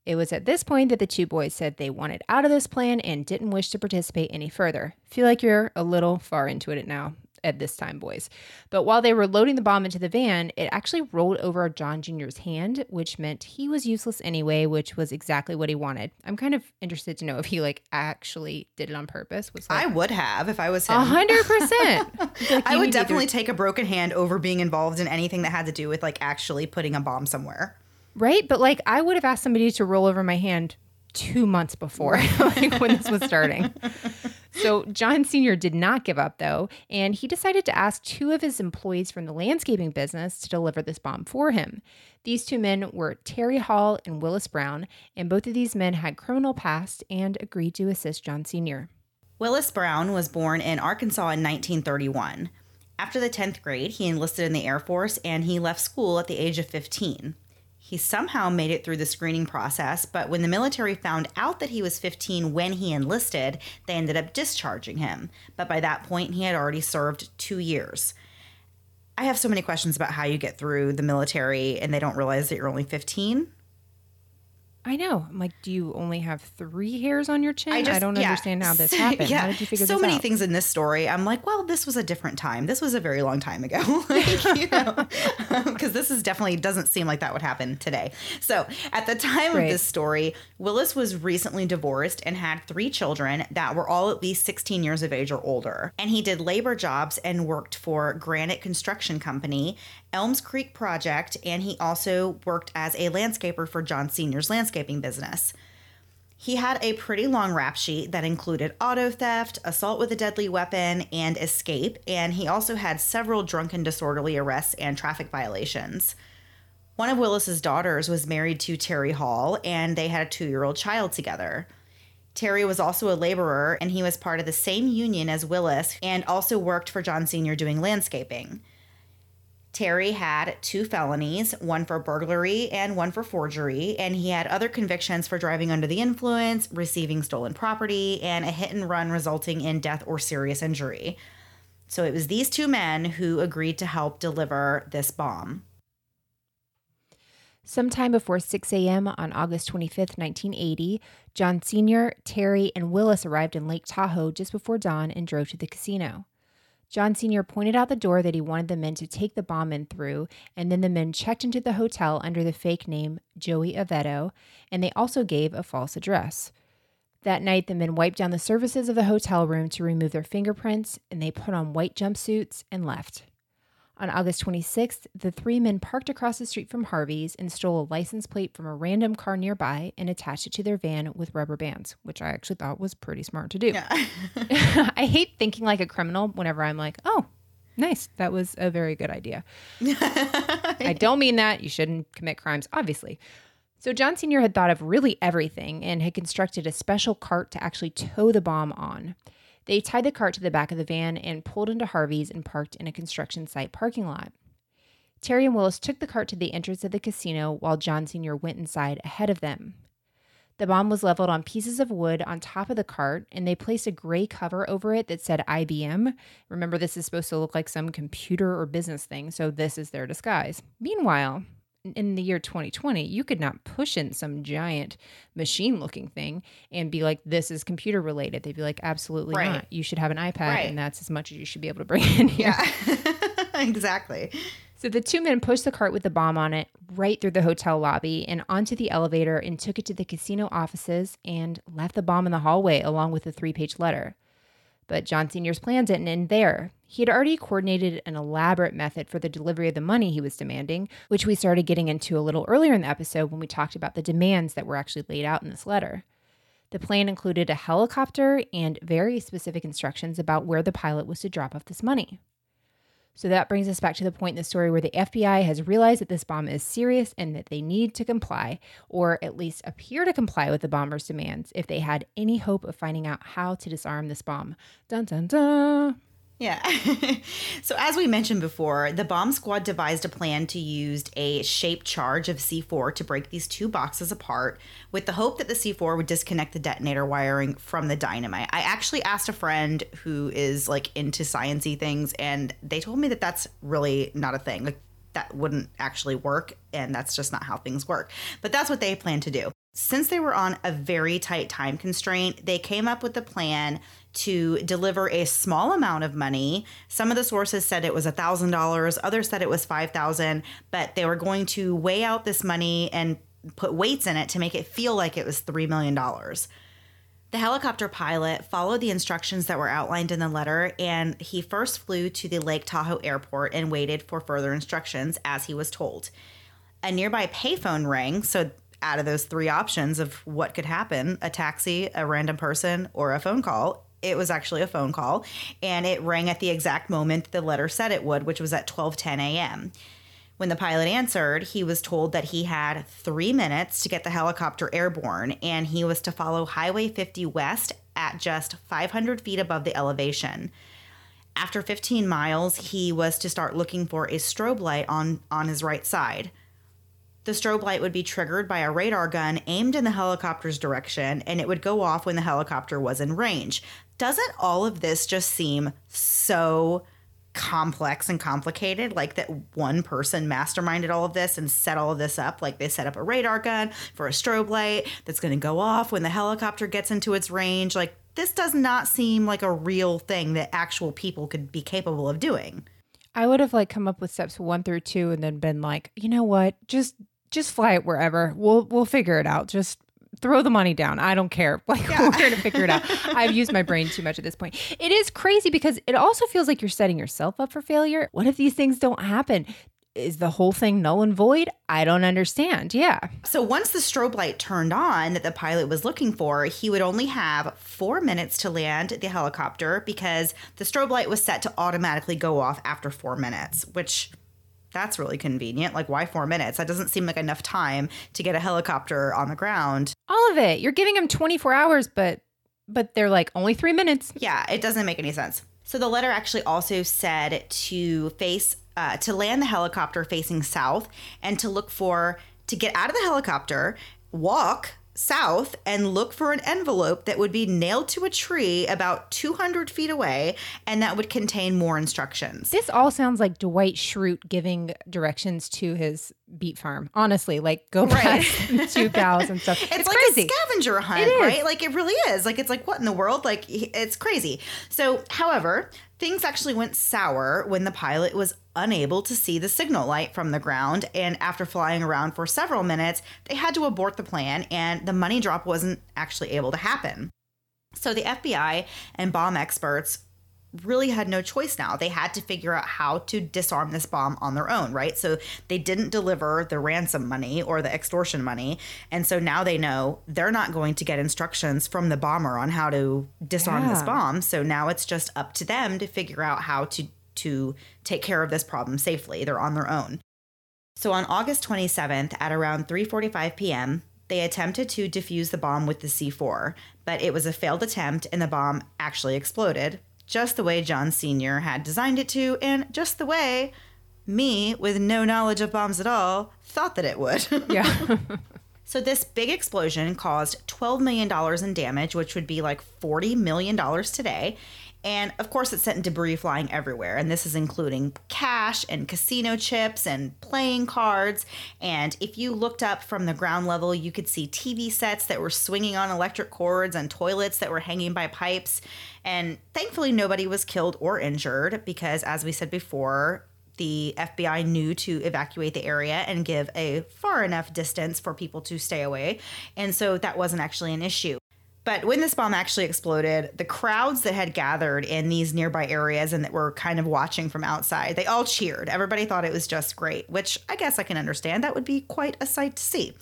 It was at this point that the two boys said they wanted out of this plan and didn't wish to participate any further. Feel like you're a little far into it now at this time, boys. But while they were loading the bomb into the van, it actually rolled over John Jr.'s hand, which meant he was useless anyway, which was exactly what he wanted. I'm kind of interested to know if he like actually did it on purpose. Was I would have if I was him. a hundred percent. I would definitely take a broken hand over being involved in anything that had to do with like actually putting a bomb somewhere. Right? But like I would have asked somebody to roll over my hand two months before, like when this was starting. So John Sr. did not give up though, and he decided to ask two of his employees from the landscaping business to deliver this bomb for him. These two men were Terry Hall and Willis Brown, and both of these men had criminal past and agreed to assist John Sr. Willis Brown was born in Arkansas in 1931. After the 10th grade, he enlisted in the Air Force and he left school at the age of 15. He somehow made it through the screening process, but when the military found out that he was 15 when he enlisted, they ended up discharging him. But by that point, he had already served two years. I have so many questions about how you get through the military and they don't realize that you're only 15. I know. I'm like, do you only have three hairs on your chin? I, just- don't yeah. understand how this happened. How did you figure so many out? things in this story. I'm like, well, this was a different time. This was a very long time ago. like, you know, because this is definitely doesn't seem like that would happen today. So at the time Right. of this story, Willis was recently divorced and had three children that were all at least 16 years of age or older. And he did labor jobs and worked for Granite Construction Company, Elms Creek Project, and he also worked as a landscaper for John Senior's landscaping business. He had a pretty long rap sheet that included auto theft, assault with a deadly weapon, and escape, and he also had several drunken disorderly arrests and traffic violations. One of Willis's daughters was married to Terry Hall, and they had a two year old child together. Terry was also a laborer, and he was part of the same union as Willis and also worked for John Sr. doing landscaping. Terry had two felonies, one for burglary and one for forgery, and he had other convictions for driving under the influence, receiving stolen property, and a hit and run resulting in death or serious injury. So it was these two men who agreed to help deliver this bomb. Sometime before 6 a.m. on August 25th, 1980, John Sr., Terry, and Willis arrived in Lake Tahoe just before dawn and drove to the casino. John Sr. pointed out the door that he wanted the men to take the bomb in through, and then the men checked into the hotel under the fake name Joey Aveto, and they also gave a false address. That night, the men wiped down the surfaces of the hotel room to remove their fingerprints, and they put on white jumpsuits and left. On August 26th, the three men parked across the street from Harvey's and stole a license plate from a random car nearby and attached it to their van with rubber bands, which I actually thought was pretty smart to do. Yeah. I hate thinking like a criminal whenever I'm like, oh, nice. That was a very good idea. I don't mean that. You shouldn't commit crimes, obviously. So, John Sr. had thought of really everything and had constructed a special cart to actually tow the bomb on. They tied the cart to the back of the van and pulled into Harvey's and parked in a construction site parking lot. Terry and Willis took the cart to the entrance of the casino while John Sr. went inside ahead of them. The bomb was leveled on pieces of wood on top of the cart, and they placed a gray cover over it that said IBM. Remember, this is supposed to look like some computer or business thing, so this is their disguise. Meanwhile, in the year 2020, you could not push in some giant machine looking thing and be like, this is computer related. They'd be like, absolutely right. not. You should have an iPad, right. and that's as much as you should be able to bring in here. Yeah, exactly. So the two men pushed the cart with the bomb on it right through the hotel lobby and onto the elevator and took it to the casino offices and left the bomb in the hallway along with a three page letter. But John Sr.'s plan didn't end there. He had already coordinated an elaborate method for the delivery of the money he was demanding, which we started getting into a little earlier in the episode when we talked about the demands that were actually laid out in this letter. The plan included a helicopter and very specific instructions about where the pilot was to drop off this money. So that brings us back to the point in the story where the FBI has realized that this bomb is serious and that they need to comply, or at least appear to comply with the bomber's demands if they had any hope of finding out how to disarm this bomb. Dun dun dun. Yeah. so, as we mentioned before, the bomb squad devised a plan to use a shaped charge of C4 to break these two boxes apart with the hope that the C4 would disconnect the detonator wiring from the dynamite. I actually asked a friend who is like into sciency things, and they told me that that's really not a thing. Like, that wouldn't actually work, and that's just not how things work. But that's what they plan to do. Since they were on a very tight time constraint, they came up with a plan to deliver a small amount of money. Some of the sources said it was $1,000, others said it was 5000 but they were going to weigh out this money and put weights in it to make it feel like it was $3 million. The helicopter pilot followed the instructions that were outlined in the letter, and he first flew to the Lake Tahoe airport and waited for further instructions as he was told. A nearby payphone rang, so out of those three options of what could happen a taxi, a random person, or a phone call it was actually a phone call and it rang at the exact moment the letter said it would, which was at 12:10 a.m. When the pilot answered, he was told that he had 3 minutes to get the helicopter airborne and he was to follow Highway 50 west at just 500 feet above the elevation. After 15 miles, he was to start looking for a strobe light on on his right side. The strobe light would be triggered by a radar gun aimed in the helicopter's direction, and it would go off when the helicopter was in range. Doesn't all of this just seem so complex and complicated? Like that one person masterminded all of this and set all of this up? Like they set up a radar gun for a strobe light that's going to go off when the helicopter gets into its range. Like this does not seem like a real thing that actual people could be capable of doing. I would have like come up with steps one through two and then been like, you know what, just just fly it wherever. We'll we'll figure it out. Just throw the money down. I don't care. Like yeah. we're gonna figure it out. I've used my brain too much at this point. It is crazy because it also feels like you're setting yourself up for failure. What if these things don't happen? Is the whole thing null and void? I don't understand. Yeah. So once the strobe light turned on that the pilot was looking for, he would only have four minutes to land the helicopter because the strobe light was set to automatically go off after four minutes, which that's really convenient. Like, why four minutes? That doesn't seem like enough time to get a helicopter on the ground. All of it. You're giving them 24 hours, but but they're like only three minutes. Yeah, it doesn't make any sense. So the letter actually also said to face uh, to land the helicopter facing south and to look for to get out of the helicopter, walk south and look for an envelope that would be nailed to a tree about 200 feet away and that would contain more instructions. This all sounds like Dwight Schrute giving directions to his beet farm. Honestly, like go Right. past two cows and stuff. It's, It's, like crazy. a scavenger hunt, right? Like it really is. Like it's like what in the world? Like it's crazy. So, however, things actually went sour when the pilot was unable to see the signal light from the ground and after flying around for several minutes, they had to abort the plan and the money drop wasn't actually able to happen. So the FBI and bomb experts really had no choice now. They had to figure out how to disarm this bomb on their own, right? So they didn't deliver the ransom money or the extortion money. And so now they know they're not going to get instructions from the bomber on how to disarm this bomb. So now it's just up to them to figure out how to to take care of this problem safely. They're on their own. So on August 27th at around 3:45 p.m., they attempted to defuse the bomb with the C4, but it was a failed attempt and the bomb actually exploded, just the way John Sr. had designed it to and just the way me, with no knowledge of bombs at all, thought that it would. yeah. So this big explosion caused $12 million in damage, which would be like $40 million today. And of course, it sent debris flying everywhere. And this is including cash and casino chips and playing cards. And if you looked up from the ground level, you could see TV sets that were swinging on electric cords and toilets that were hanging by pipes. And thankfully, nobody was killed or injured because, as we said before, the FBI knew to evacuate the area and give a far enough distance for people to stay away. And so that wasn't actually an issue. But when this bomb actually exploded, the crowds that had gathered in these nearby areas and that were kind of watching from outside, they all cheered. Everybody thought it was just great, which I guess I can understand. That would be quite a sight to see.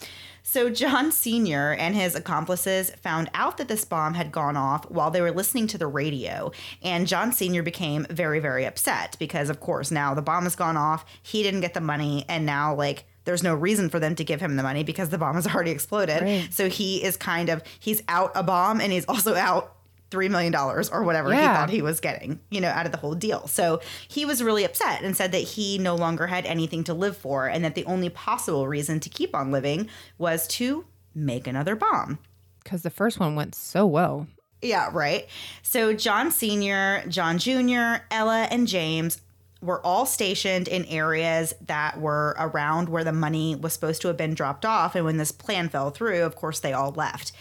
So, John Sr. and his accomplices found out that this bomb had gone off while they were listening to the radio. And John Sr. became very, very upset because, of course, now the bomb has gone off. He didn't get the money. And now, like, there's no reason for them to give him the money because the bomb has already exploded. Right. So he is kind of, he's out a bomb and he's also out $3 million or whatever he thought he was getting, you know, out of the whole deal. So he was really upset and said that he no longer had anything to live for and that the only possible reason to keep on living was to make another bomb. Because the first one went so well. Yeah, right. So John Sr., John Jr., Ella, and James were all stationed in areas that were around where the money was supposed to have been dropped off. And when this plan fell through, of course, they all left.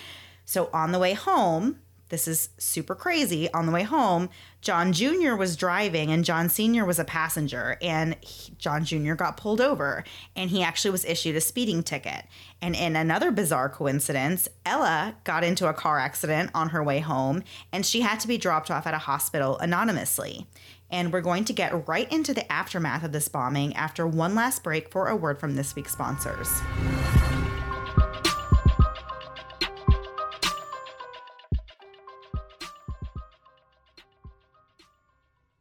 So on the way home, this is super crazy. On the way home, John Jr. was driving and John Sr. was a passenger. And he- John Jr. got pulled over and he actually was issued a speeding ticket. And in another bizarre coincidence, Ella got into a car accident on her way home and she had to be dropped off at a hospital anonymously. And we're going to get right into the aftermath of this bombing after one last break for a word from this week's sponsors.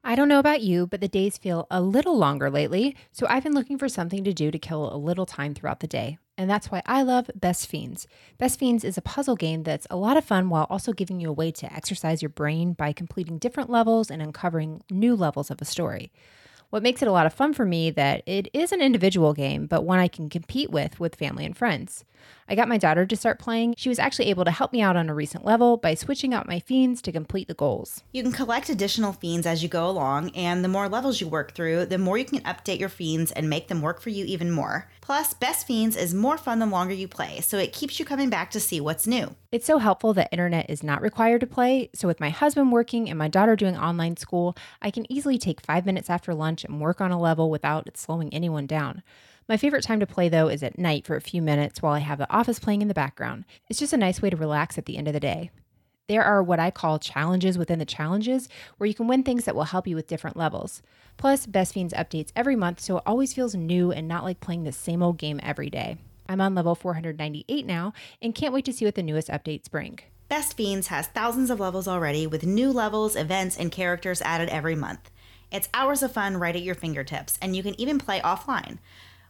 I don't know about you, but the days feel a little longer lately, so I've been looking for something to do to kill a little time throughout the day. And that's why I love Best Fiends. Best Fiends is a puzzle game that's a lot of fun while also giving you a way to exercise your brain by completing different levels and uncovering new levels of a story. What makes it a lot of fun for me that it is an individual game, but one I can compete with with family and friends. I got my daughter to start playing. She was actually able to help me out on a recent level by switching out my fiends to complete the goals. You can collect additional fiends as you go along, and the more levels you work through, the more you can update your fiends and make them work for you even more. Plus, Best Fiends is more fun the longer you play, so it keeps you coming back to see what's new. It's so helpful that internet is not required to play. So, with my husband working and my daughter doing online school, I can easily take five minutes after lunch and work on a level without it slowing anyone down. My favorite time to play, though, is at night for a few minutes while I have The Office playing in the background. It's just a nice way to relax at the end of the day. There are what I call challenges within the challenges, where you can win things that will help you with different levels. Plus, Best Fiends updates every month, so it always feels new and not like playing the same old game every day. I'm on level 498 now and can't wait to see what the newest updates bring. Best Fiends has thousands of levels already, with new levels, events, and characters added every month. It's hours of fun right at your fingertips, and you can even play offline.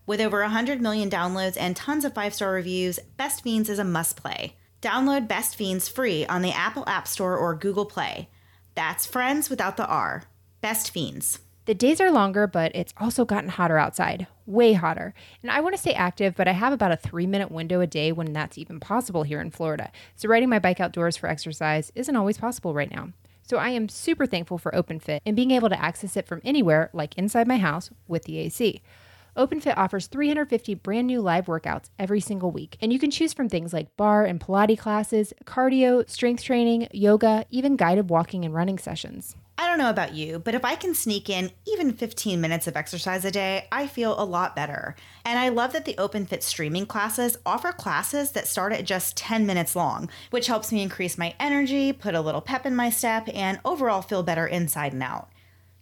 With over 100 million downloads and tons of five star reviews, Best Fiends is a must play. Download Best Fiends free on the Apple App Store or Google Play. That's friends without the R. Best Fiends. The days are longer, but it's also gotten hotter outside, way hotter. And I want to stay active, but I have about a three minute window a day when that's even possible here in Florida. So riding my bike outdoors for exercise isn't always possible right now. So I am super thankful for OpenFit and being able to access it from anywhere, like inside my house with the AC. OpenFit offers 350 brand new live workouts every single week, and you can choose from things like barre and Pilates classes, cardio, strength training, yoga, even guided walking and running sessions. I don't know about you, but if I can sneak in even 15 minutes of exercise a day, I feel a lot better. And I love that the OpenFit streaming classes offer classes that start at just 10 minutes long, which helps me increase my energy, put a little pep in my step, and overall feel better inside and out.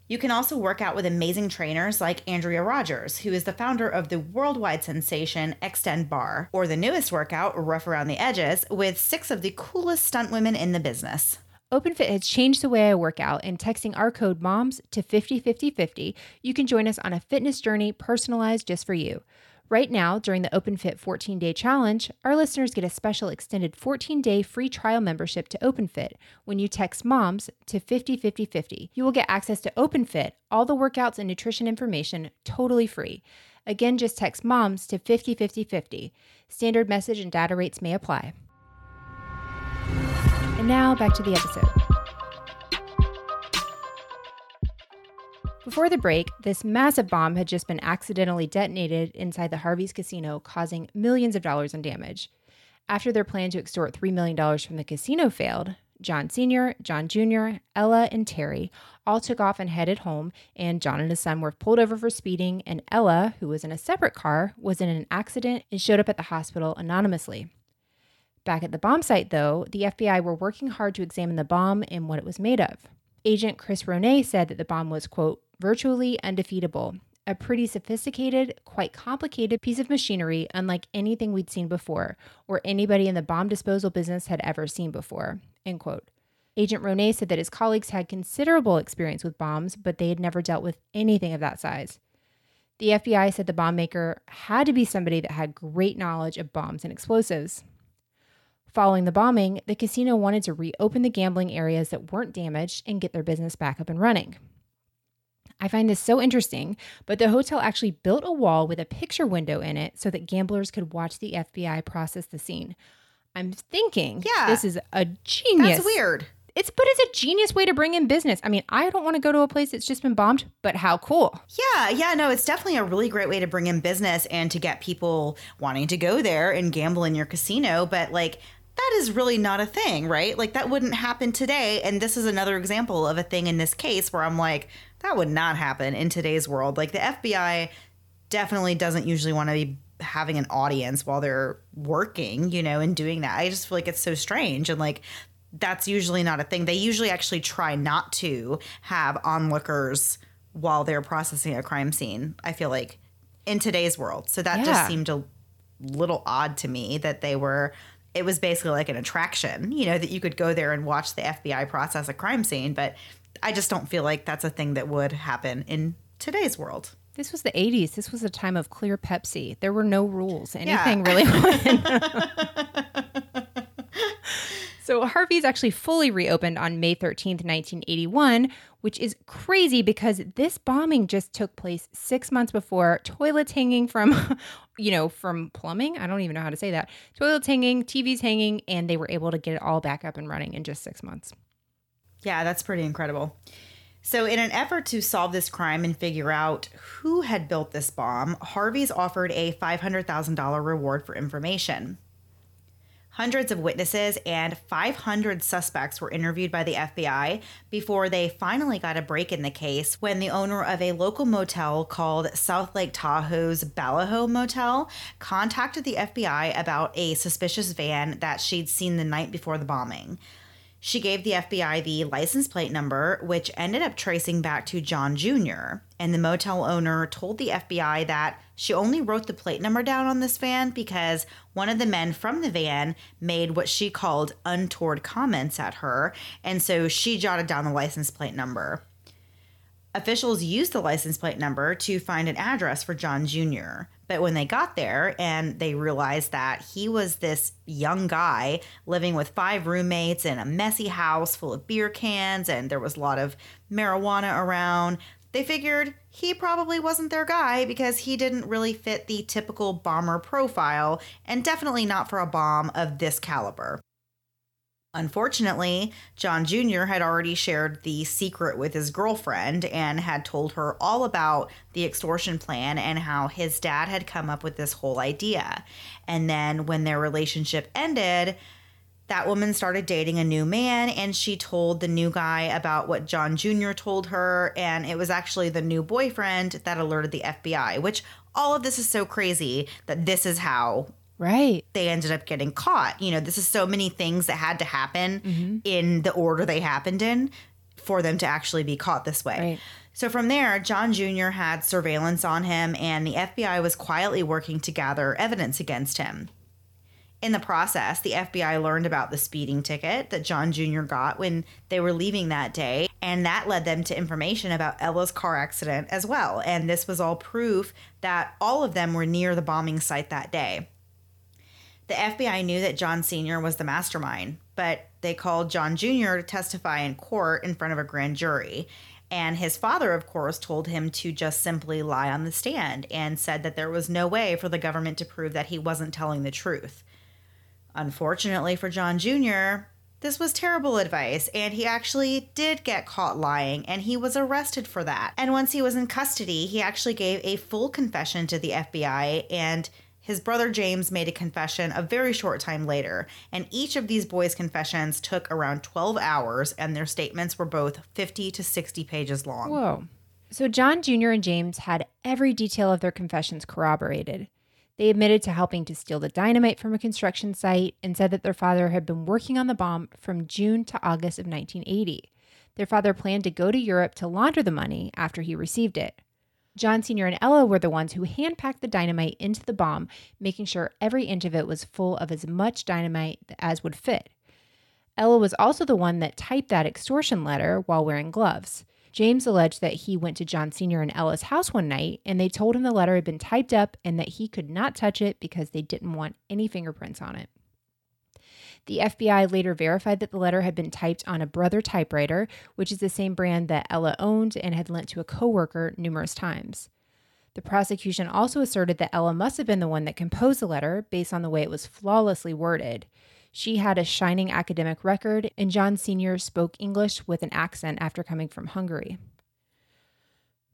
You can also work out with amazing trainers like Andrea Rogers, who is the founder of the worldwide sensation Xtend Barre, or the newest workout, Rough Around the Edges, with six of the coolest stunt women in the business. OpenFit has changed the way I work out, and texting our code MOMS to 505050, you can join us on a fitness journey personalized just for you. Right now, during the OpenFit 14 day challenge, our listeners get a special extended 14 day free trial membership to OpenFit when you text MOMS to 505050. You will get access to OpenFit, all the workouts and nutrition information totally free. Again, just text MOMS to 505050. Standard message and data rates may apply. And now back to the episode. Before the break, this massive bomb had just been accidentally detonated inside the Harvey's casino, causing millions of dollars in damage. After their plan to extort $3 million from the casino failed, John Sr., John Jr., Ella, and Terry all took off and headed home, and John and his son were pulled over for speeding, and Ella, who was in a separate car, was in an accident and showed up at the hospital anonymously. Back at the bomb site, though, the FBI were working hard to examine the bomb and what it was made of. Agent Chris Ronay said that the bomb was, quote, virtually undefeatable, a pretty sophisticated, quite complicated piece of machinery unlike anything we'd seen before or anybody in the bomb disposal business had ever seen before. End quote. Agent Ronay said that his colleagues had considerable experience with bombs, but they had never dealt with anything of that size. The FBI said the bomb maker had to be somebody that had great knowledge of bombs and explosives. Following the bombing, the casino wanted to reopen the gambling areas that weren't damaged and get their business back up and running. I find this so interesting, but the hotel actually built a wall with a picture window in it so that gamblers could watch the FBI process the scene. I'm thinking, Yeah. this is a genius. That's weird. It's but it's a genius way to bring in business. I mean, I don't want to go to a place that's just been bombed, but how cool. Yeah, yeah, no, it's definitely a really great way to bring in business and to get people wanting to go there and gamble in your casino. But like, that is really not a thing, right? Like, that wouldn't happen today. And this is another example of a thing in this case where I'm like, that would not happen in today's world. Like, the FBI definitely doesn't usually want to be having an audience while they're working, you know, and doing that. I just feel like it's so strange. And like, that's usually not a thing. They usually actually try not to have onlookers while they're processing a crime scene. I feel like in today's world. So that Yeah. just seemed a little odd to me that they were it was basically like an attraction, you know, that you could go there and watch the FBI process a crime scene, but I just don't feel like that's a thing that would happen in today's world. This was the 80s. This was a time of clear Pepsi. There were no rules. Yeah. Anything really So Harvey's actually fully reopened on May 13th, 1981, which is crazy because this bombing just took place 6 months before toilets hanging from you know, from plumbing. I don't even know how to say that. Toilets hanging, TVs hanging, and they were able to get it all back up and running in just 6 months. Yeah, that's pretty incredible. So, in an effort to solve this crime and figure out who had built this bomb, Harvey's offered a $500,000 reward for information. Hundreds of witnesses and 500 suspects were interviewed by the FBI before they finally got a break in the case when the owner of a local motel called South Lake Tahoe's Balaho Motel contacted the FBI about a suspicious van that she'd seen the night before the bombing. She gave the FBI the license plate number, which ended up tracing back to John Jr. And the motel owner told the FBI that she only wrote the plate number down on this van because one of the men from the van made what she called untoward comments at her. And so she jotted down the license plate number. Officials used the license plate number to find an address for John Jr. But when they got there and they realized that he was this young guy living with five roommates in a messy house full of beer cans and there was a lot of marijuana around, they figured he probably wasn't their guy because he didn't really fit the typical bomber profile and definitely not for a bomb of this caliber. Unfortunately, John Jr. had already shared the secret with his girlfriend and had told her all about the extortion plan and how his dad had come up with this whole idea. And then when their relationship ended, that woman started dating a new man and she told the new guy about what John Jr. told her. And it was actually the new boyfriend that alerted the FBI, which all of this is so crazy that this is how Right. they ended up getting caught. You know, this is so many things that had to happen mm-hmm. in the order they happened in for them to actually be caught this way. Right. So from there, John Jr. had surveillance on him, and the FBI was quietly working to gather evidence against him. In the process, the FBI learned about the speeding ticket that John Jr. got when they were leaving that day, and that led them to information about Ella's car accident as well. And this was all proof that all of them were near the bombing site that day. The FBI knew that John Sr. was the mastermind, but they called John Jr. to testify in court in front of a grand jury. And his father, of course, told him to just simply lie on the stand and said that there was no way for the government to prove that he wasn't telling the truth. Unfortunately for John Jr., this was terrible advice, and he actually did get caught lying, and he was arrested for that. And once he was in custody, he actually gave a full confession to the FBI, and his brother James made a confession a very short time later. And each of these boys' confessions took around 12 hours, and their statements were both 50 to 60 pages long. Whoa. So John Jr. and James had every detail of their confessions corroborated. They admitted to helping to steal the dynamite from a construction site and said that their father had been working on the bomb from June to August of 1980. Their father planned to go to Europe to launder the money after he received it. John Sr. and Ella were the ones who hand packed the dynamite into the bomb, making sure every inch of it was full of as much dynamite as would fit. Ella was also the one that typed that extortion letter while wearing gloves. James alleged that he went to John Sr. and Ella's house one night and they told him the letter had been typed up and that he could not touch it because they didn't want any fingerprints on it. The FBI later verified that the letter had been typed on a Brother typewriter, which is the same brand that Ella owned and had lent to a coworker numerous times. The prosecution also asserted that Ella must have been the one that composed the letter based on the way it was flawlessly worded. She had a shining academic record, and John Sr. spoke English with an accent after coming from Hungary.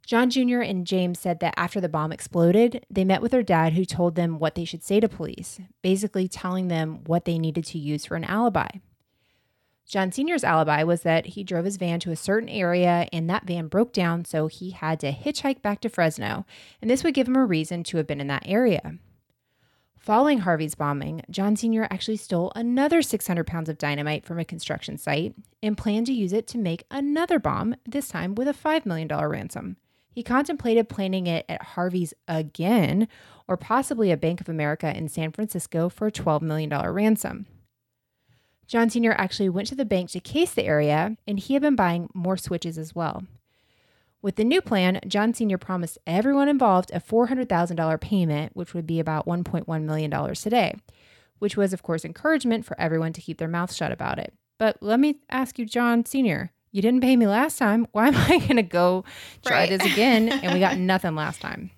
John Jr. and James said that after the bomb exploded, they met with their dad, who told them what they should say to police, basically telling them what they needed to use for an alibi. John Sr.'s alibi was that he drove his van to a certain area and that van broke down, so he had to hitchhike back to Fresno, and this would give him a reason to have been in that area. Following Harvey's bombing, John Sr. actually stole another 600 pounds of dynamite from a construction site and planned to use it to make another bomb, this time with a $5 million ransom. He contemplated planning it at Harvey's again, or possibly a Bank of America in San Francisco for a $12 million ransom. John Sr. actually went to the bank to case the area, and he had been buying more switches as well. With the new plan, John Sr. promised everyone involved a $400,000 payment, which would be about $1.1 million today, which was, of course, encouragement for everyone to keep their mouths shut about it. But let me ask you, John Sr., you didn't pay me last time. Why am I going to go try Right. this again? And we got nothing last time.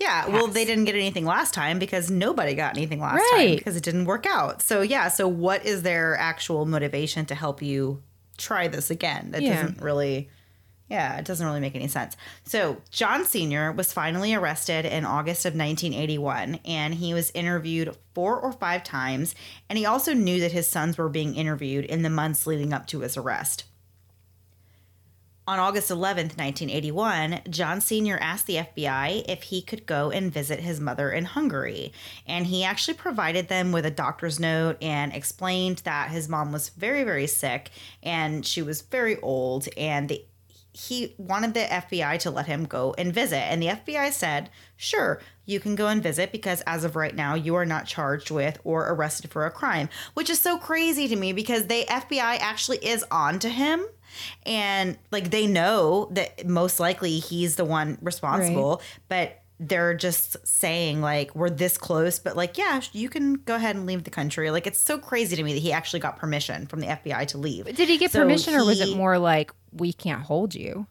Yeah, well, they didn't get anything last time because nobody got anything last time because it didn't work out. So, yeah, so what is their actual motivation to help you try this again? That Yeah. doesn't really, yeah, it doesn't really make any sense. So, John Sr. was finally arrested in August of 1981 and he was interviewed four or five times. And he also knew that his sons were being interviewed in the months leading up to his arrest. On August 11th, 1981, John Sr. asked the FBI if he could go and visit his mother in Hungary. And he actually provided them with a doctor's note and explained that his mom was very, very sick and she was very old. And the, he wanted the FBI to let him go and visit. And the FBI said, sure, you can go and visit because as of right now, you are not charged with or arrested for a crime, which is so crazy to me because the FBI actually is on to him. And like they know that most likely he's the one responsible, but they're just saying like we're this close but like yeah you can go ahead and leave the country like it's so crazy to me that he actually got permission from the FBI to leave Did he get So permission or was it more like, we can't hold you?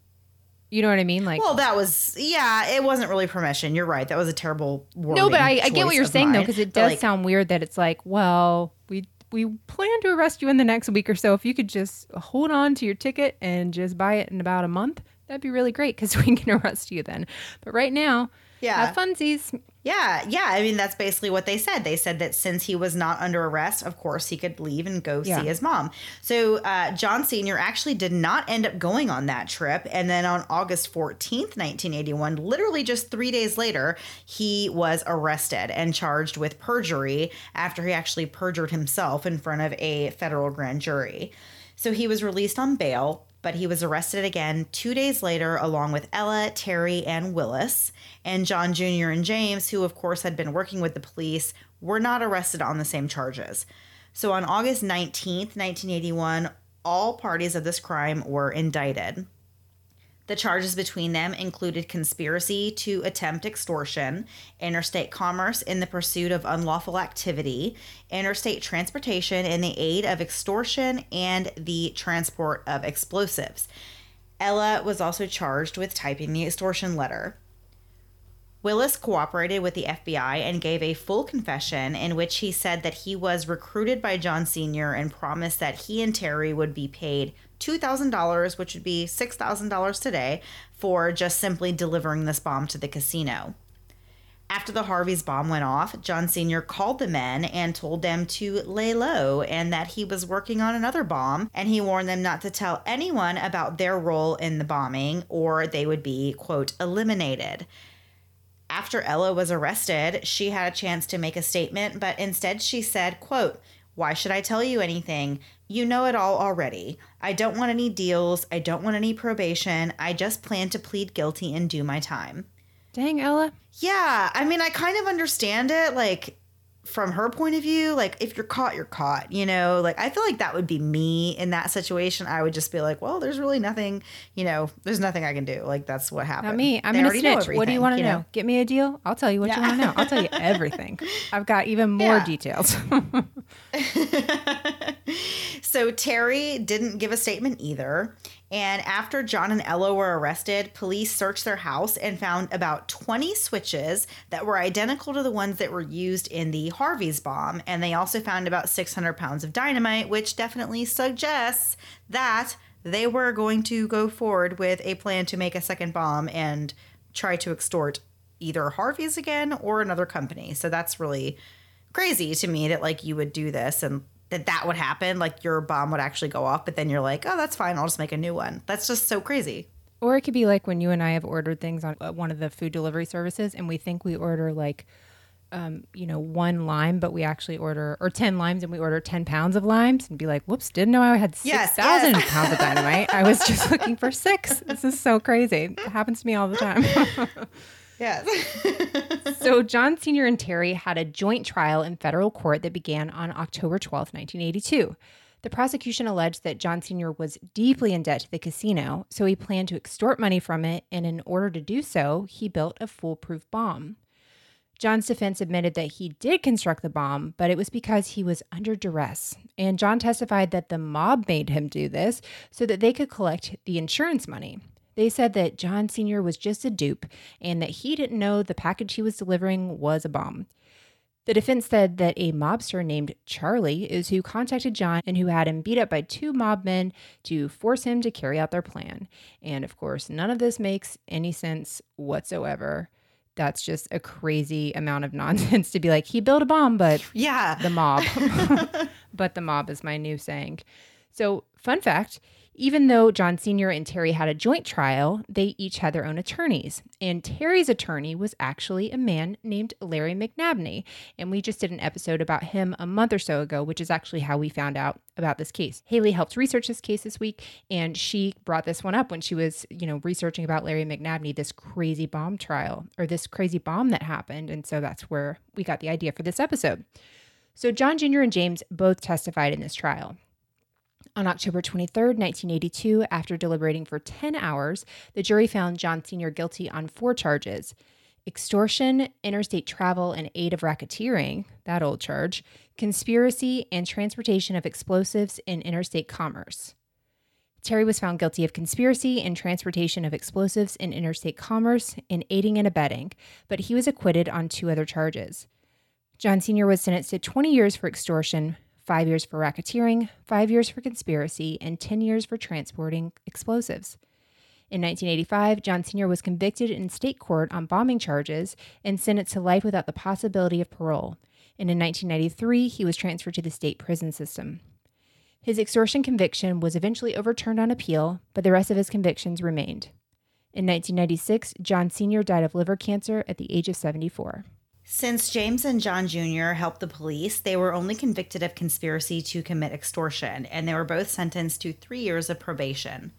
You know what I mean? Like, well, that was yeah. It wasn't really permission. You're right. That was a terrible. no, but I, I get what you're saying mine. though, because it does like, sound weird that it's like, well, we we plan to arrest you in the next week or so. If you could just hold on to your ticket and just buy it in about a month, that'd be really great because we can arrest you then. But right now, Yeah. have funsies. Yeah, yeah. I mean, that's basically what they said. They said that since he was not under arrest, of course, he could leave and go Yeah. see his mom. So, uh, John Sr. actually did not end up going on that trip. And then on August 14th, 1981, literally just three days later, he was arrested and charged with perjury after he actually perjured himself in front of a federal grand jury. So, he was released on bail. But he was arrested again two days later, along with Ella, Terry, and Willis. And John Jr. and James, who of course had been working with the police, were not arrested on the same charges. So on August 19th, 1981, all parties of this crime were indicted. The charges between them included conspiracy to attempt extortion, interstate commerce in the pursuit of unlawful activity, interstate transportation in the aid of extortion, and the transport of explosives. Ella was also charged with typing the extortion letter. Willis cooperated with the FBI and gave a full confession in which he said that he was recruited by John Sr. and promised that he and Terry would be paid $2,000, which would be $6,000 today, for just simply delivering this bomb to the casino. After the Harvey's bomb went off, John Sr. called the men and told them to lay low and that he was working on another bomb, and he warned them not to tell anyone about their role in the bombing or they would be, quote, eliminated. After Ella was arrested, she had a chance to make a statement, but instead she said, quote, "Why should I tell you anything? You know it all already. I don't want any deals. I don't want any probation. I just plan to plead guilty and do my time." Dang, Ella. Yeah, I mean, I kind of understand it like from her point of view, like if you're caught, you're caught, you know? Like I feel like that would be me in that situation. I would just be like, "Well, there's really nothing, you know, there's nothing I can do. Like that's what happened." Not me. I'm already know snitch. What do you want to know? Get me a deal. I'll tell you what you want to know. I'll tell you everything. I've got even more Yeah. details. so Terry didn't give a statement either. And after John and Ella were arrested, police searched their house and found about 20 switches that were identical to the ones that were used in the Harvey's bomb. And they also found about 600 pounds of dynamite, which definitely suggests that they were going to go forward with a plan to make a second bomb and try to extort either Harvey's again or another company. So that's really crazy to me that like you would do this and that that would happen like your bomb would actually go off but then you're like oh that's fine i'll just make a new one that's just so crazy or it could be like when you and I have ordered things on uh, one of the food delivery services and we think we order like, um, you know, one lime, but we actually order, or 10 limes and we order 10 pounds of limes and be like, whoops, didn't know I had Yes, 6,000 yes. pounds of dynamite. I was just looking for six. This is so crazy. It happens to me all the time. yes So, John Sr. and Terry had a joint trial in federal court that began on October 12, 1982. The prosecution alleged that John Sr. was deeply in debt to the casino, so he planned to extort money from it, and in order to do so, he built a foolproof bomb. John's defense admitted that he did construct the bomb, but it was because he was under duress. And John testified that the mob made him do this so that they could collect the insurance money. They said that John Sr. was just a dupe and that he didn't know the package he was delivering was a bomb. The defense said that a mobster named Charlie is who contacted John and who had him beat up by two mob men to force him to carry out their plan. And of course, none of this makes any sense whatsoever. That's just a crazy amount of nonsense to be like, he built a bomb, but yeah the mob. but the mob is my new saying. So, fun fact even though John Sr. and Terry had a joint trial, they each had their own attorneys. And Terry's attorney was actually a man named Larry McNabney. And we just did an episode about him a month or so ago, which is actually how we found out about this case. Haley helped research this case this week, and she brought this one up when she was, you know, researching about Larry McNabney, this crazy bomb trial or this crazy bomb that happened. And so that's where we got the idea for this episode. So, John Jr. and James both testified in this trial. On October 23, 1982, after deliberating for 10 hours, the jury found John Sr. guilty on four charges extortion, interstate travel, and aid of racketeering, that old charge, conspiracy, and transportation of explosives in interstate commerce. Terry was found guilty of conspiracy and transportation of explosives in interstate commerce and aiding and abetting, but he was acquitted on two other charges. John Sr. was sentenced to 20 years for extortion, five years for racketeering, five years for conspiracy, and 10 years for transporting explosives. In 1985, John Sr. was convicted in state court on bombing charges and sentenced to life without the possibility of parole. And in 1993, he was transferred to the state prison system. His extortion conviction was eventually overturned on appeal, but the rest of his convictions remained. In 1996, John Sr. died of liver cancer at the age of 74. Since James and John Jr. helped the police, they were only convicted of conspiracy to commit extortion, and they were both sentenced to three years of probation.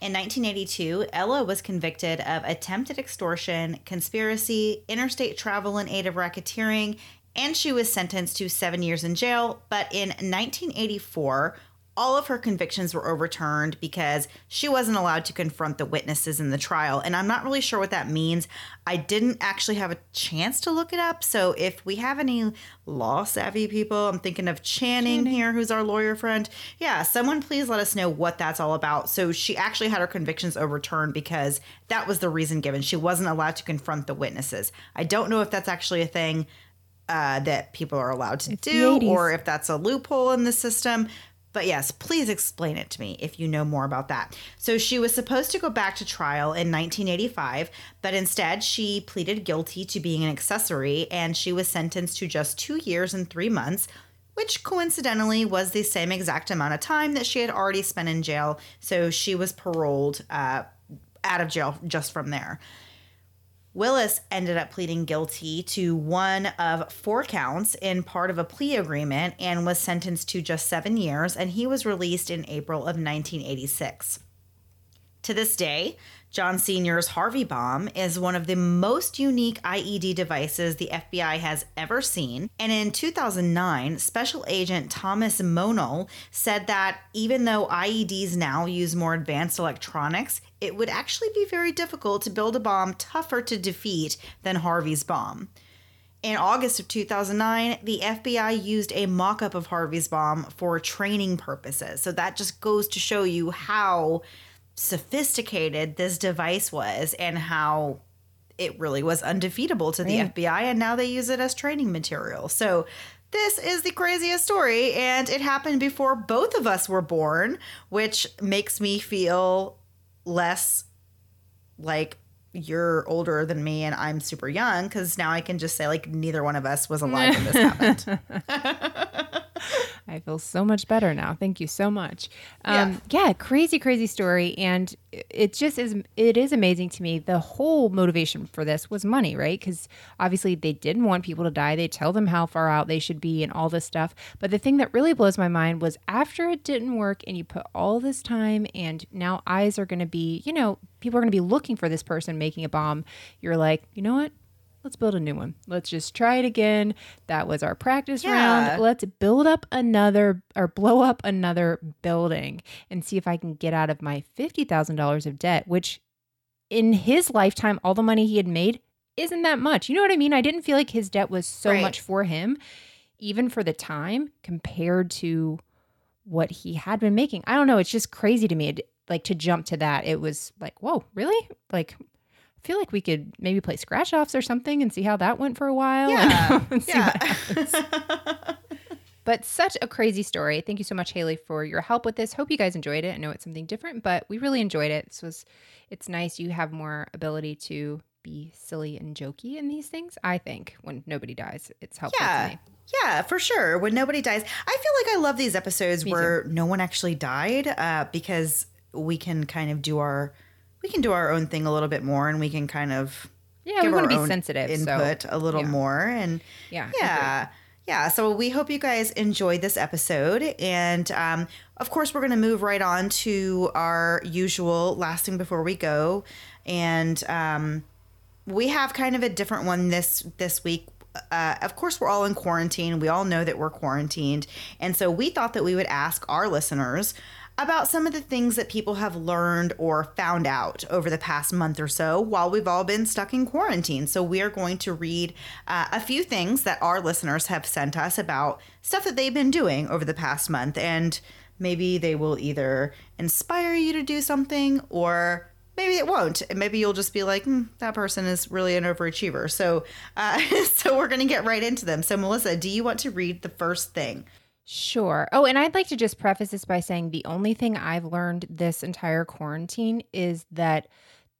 In 1982, Ella was convicted of attempted extortion, conspiracy, interstate travel in aid of racketeering, and she was sentenced to seven years in jail. But in 1984, all of her convictions were overturned because she wasn't allowed to confront the witnesses in the trial. And I'm not really sure what that means. I didn't actually have a chance to look it up. So if we have any law savvy people, I'm thinking of Channing, Channing here, who's our lawyer friend. Yeah, someone please let us know what that's all about. So she actually had her convictions overturned because that was the reason given. She wasn't allowed to confront the witnesses. I don't know if that's actually a thing. Uh, that people are allowed to it's do, or if that's a loophole in the system. But yes, please explain it to me if you know more about that. So she was supposed to go back to trial in 1985, but instead she pleaded guilty to being an accessory and she was sentenced to just two years and three months, which coincidentally was the same exact amount of time that she had already spent in jail. So she was paroled uh, out of jail just from there. Willis ended up pleading guilty to one of four counts in part of a plea agreement and was sentenced to just seven years, and he was released in April of 1986. To this day, John Sr.'s Harvey bomb is one of the most unique IED devices the FBI has ever seen. And in 2009, Special Agent Thomas Mohnal said that even though IEDs now use more advanced electronics, it would actually be very difficult to build a bomb tougher to defeat than Harvey's bomb. In August of 2009, the FBI used a mock up of Harvey's bomb for training purposes. So that just goes to show you how sophisticated this device was and how it really was undefeatable to the right. FBI. And now they use it as training material. So this is the craziest story. And it happened before both of us were born, which makes me feel less like you're older than me and I'm super young because now I can just say like neither one of us was alive when this happened. I feel so much better now. Thank you so much. Um, yeah. yeah, crazy, crazy story, and it just is. It is amazing to me. The whole motivation for this was money, right? Because obviously they didn't want people to die. They tell them how far out they should be and all this stuff. But the thing that really blows my mind was after it didn't work, and you put all this time, and now eyes are going to be, you know, people are going to be looking for this person making a bomb. You're like, you know what? Let's build a new one. Let's just try it again. That was our practice yeah. round. Let's build up another or blow up another building and see if I can get out of my $50,000 of debt, which in his lifetime, all the money he had made isn't that much. You know what I mean? I didn't feel like his debt was so right. much for him, even for the time compared to what he had been making. I don't know. It's just crazy to me. It, like to jump to that, it was like, whoa, really? Like feel like we could maybe play scratch offs or something and see how that went for a while. Yeah. yeah. but such a crazy story. Thank you so much, Haley, for your help with this. Hope you guys enjoyed it. I know it's something different, but we really enjoyed it. This was it's nice you have more ability to be silly and jokey in these things. I think when nobody dies, it's helpful yeah. Yeah, for sure. When nobody dies, I feel like I love these episodes Me where too. no one actually died uh, because we can kind of do our we can do our own thing a little bit more and we can kind of yeah we want to be sensitive input so, a little yeah. more and yeah yeah yeah so we hope you guys enjoyed this episode and um, of course we're going to move right on to our usual last thing before we go and um, we have kind of a different one this this week uh, of course, we're all in quarantine. We all know that we're quarantined. And so we thought that we would ask our listeners about some of the things that people have learned or found out over the past month or so while we've all been stuck in quarantine. So, we are going to read uh, a few things that our listeners have sent us about stuff that they've been doing over the past month. And maybe they will either inspire you to do something or maybe it won't. Maybe you'll just be like, mm, that person is really an overachiever. So, uh, so we're going to get right into them. So, Melissa, do you want to read the first thing? Sure. Oh, and I'd like to just preface this by saying the only thing I've learned this entire quarantine is that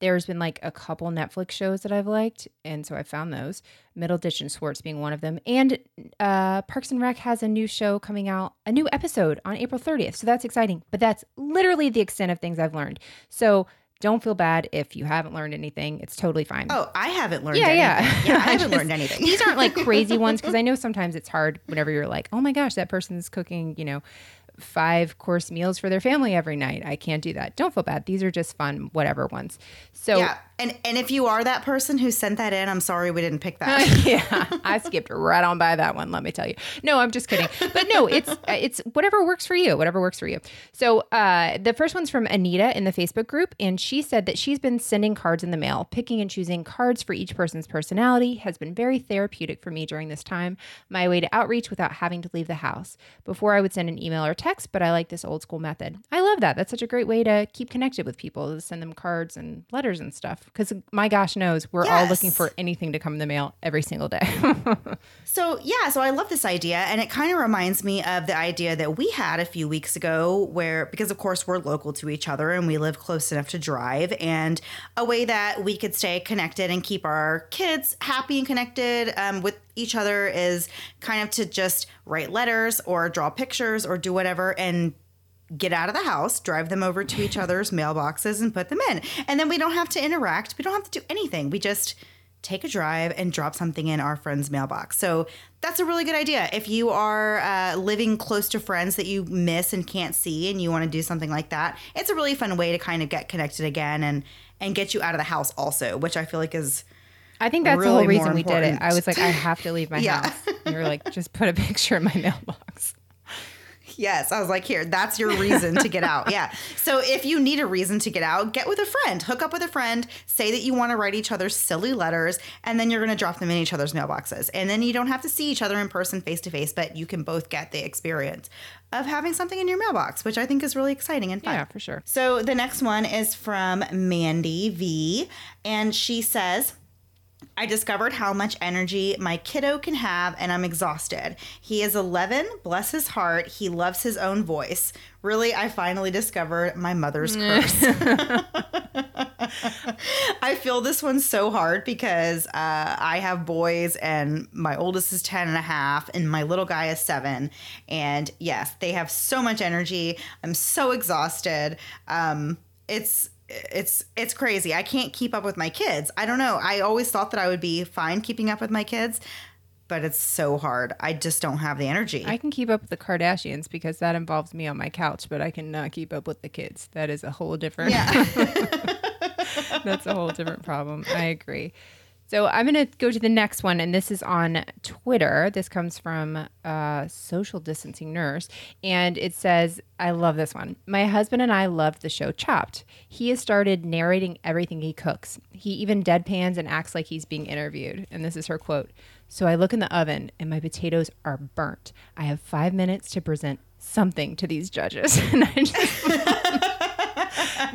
there's been like a couple Netflix shows that I've liked, and so I found those. Middleditch and Schwartz being one of them, and uh, Parks and Rec has a new show coming out, a new episode on April 30th. So that's exciting. But that's literally the extent of things I've learned. So don't feel bad if you haven't learned anything. It's totally fine. Oh, I haven't learned Yeah, anything. yeah. Yeah, I haven't just- learned anything. These aren't like crazy ones because I know sometimes it's hard whenever you're like, oh my gosh, that person's cooking, you know, five course meals for their family every night. I can't do that. Don't feel bad. These are just fun, whatever ones. So yeah. And and if you are that person who sent that in, I'm sorry we didn't pick that. yeah, I skipped right on by that one. Let me tell you. No, I'm just kidding. But no, it's it's whatever works for you. Whatever works for you. So uh, the first one's from Anita in the Facebook group, and she said that she's been sending cards in the mail, picking and choosing cards for each person's personality has been very therapeutic for me during this time. My way to outreach without having to leave the house. Before I would send an email or text, but I like this old school method. I love that. That's such a great way to keep connected with people. To send them cards and letters and stuff. Because my gosh knows we're all looking for anything to come in the mail every single day. So, yeah, so I love this idea. And it kind of reminds me of the idea that we had a few weeks ago, where, because of course we're local to each other and we live close enough to drive, and a way that we could stay connected and keep our kids happy and connected um, with each other is kind of to just write letters or draw pictures or do whatever and get out of the house, drive them over to each other's mailboxes and put them in. And then we don't have to interact. We don't have to do anything. We just take a drive and drop something in our friend's mailbox. So that's a really good idea. If you are uh, living close to friends that you miss and can't see and you want to do something like that, it's a really fun way to kind of get connected again and and get you out of the house also, which I feel like is I think that's the Really whole reason we did it. important. I was like, I have to leave my Yeah. house. And you're like, just put a picture in my mailbox. Yes, I was like, here, that's your reason to get out. Yeah. So if you need a reason to get out, get with a friend, hook up with a friend, say that you want to write each other silly letters, and then you're going to drop them in each other's mailboxes. And then you don't have to see each other in person face to face, but you can both get the experience of having something in your mailbox, which I think is really exciting and fun. Yeah, for sure. So the next one is from Mandy V, and she says, I discovered how much energy my kiddo can have, and I'm exhausted. He is 11, bless his heart. He loves his own voice. Really, I finally discovered my mother's curse. I feel this one so hard because uh, I have boys, and my oldest is 10 and a half, and my little guy is seven. And yes, they have so much energy. I'm so exhausted. Um, it's it's it's crazy. I can't keep up with my kids. I don't know. I always thought that I would be fine keeping up with my kids, but it's so hard. I just don't have the energy. I can keep up with the Kardashians because that involves me on my couch, but I cannot keep up with the kids. That is a whole different. yeah. That's a whole different problem. I agree. So I'm going to go to the next one, and this is on Twitter. This comes from uh, Social Distancing Nurse, and it says, I love this one. My husband and I love the show Chopped. He has started narrating everything he cooks. He even deadpans and acts like he's being interviewed. And this is her quote So I look in the oven, and my potatoes are burnt. I have five minutes to present something to these judges. And I just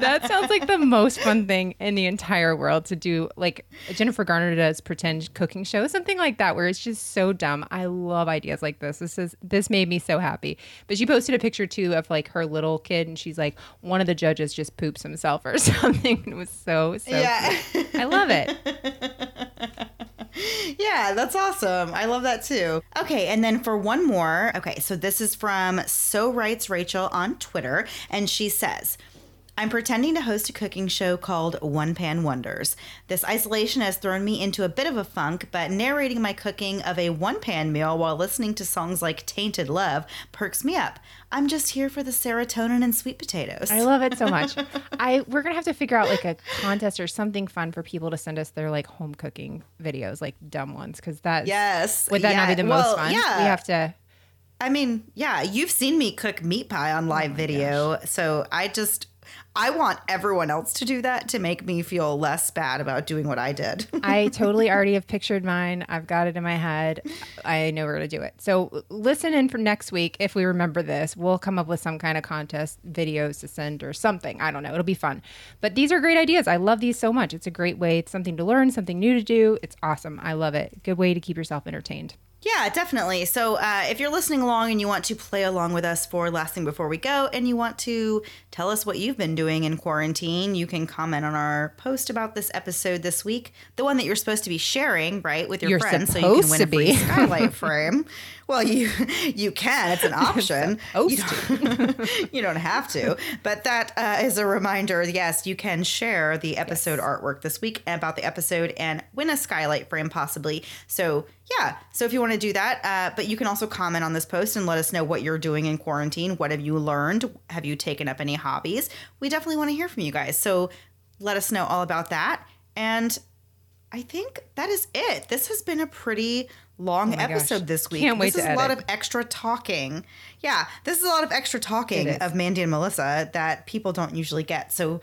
that sounds like the most fun thing in the entire world to do. Like Jennifer Garner does pretend cooking show, something like that, where it's just so dumb. I love ideas like this. This is this made me so happy. But she posted a picture too of like her little kid, and she's like, one of the judges just poops himself or something. It was so so. Yeah. cute. I love it. Yeah, that's awesome. I love that too. Okay, and then for one more, okay, so this is from So Writes Rachel on Twitter, and she says, I'm pretending to host a cooking show called One Pan Wonders. This isolation has thrown me into a bit of a funk, but narrating my cooking of a one pan meal while listening to songs like Tainted Love perks me up. I'm just here for the serotonin and sweet potatoes. I love it so much. I we're gonna have to figure out like a contest or something fun for people to send us their like home cooking videos, like dumb ones, because that yes. would that not be the well, most fun? Yeah. We have to. I mean, yeah, you've seen me cook meat pie on live oh video. So I just I want everyone else to do that to make me feel less bad about doing what I did. I totally already have pictured mine. I've got it in my head. I know where to do it. So listen in for next week. If we remember this, we'll come up with some kind of contest videos to send or something. I don't know. It'll be fun. But these are great ideas. I love these so much. It's a great way. It's something to learn, something new to do. It's awesome. I love it. Good way to keep yourself entertained. Yeah, definitely. So uh, if you're listening along and you want to play along with us for Last Thing Before We Go and you want to tell us what you've been doing in quarantine, you can comment on our post about this episode this week, the one that you're supposed to be sharing, right, with your You're friends so you can win a free supposed to be. skylight frame. Well, you you can. It's an option. You don't, you don't have to. But that uh, is a reminder. Yes, you can share the episode artwork this week about the episode and win a skylight frame possibly. So yeah. So if you want to do that, uh, but you can also comment on this post and let us know what you're doing in quarantine. What have you learned? Have you taken up any hobbies? We definitely want to hear from you guys. So let us know all about that. And I think that is it. This has been a pretty long Oh my gosh. episode this week. Can't wait this is a lot of extra talking. Yeah, this is a lot of extra talking of Mandy and Melissa that people don't usually get. So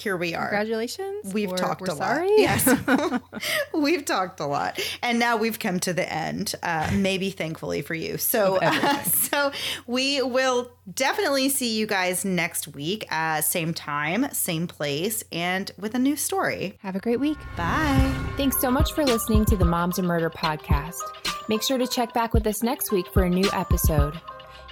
here we are. Congratulations. We've talked we're a sorry. lot. Yes. we've talked a lot. And now we've come to the end, uh, maybe thankfully for you. So, uh, so we will definitely see you guys next week, uh, same time, same place, and with a new story. Have a great week. Bye. Thanks so much for listening to the Moms and Murder podcast. Make sure to check back with us next week for a new episode.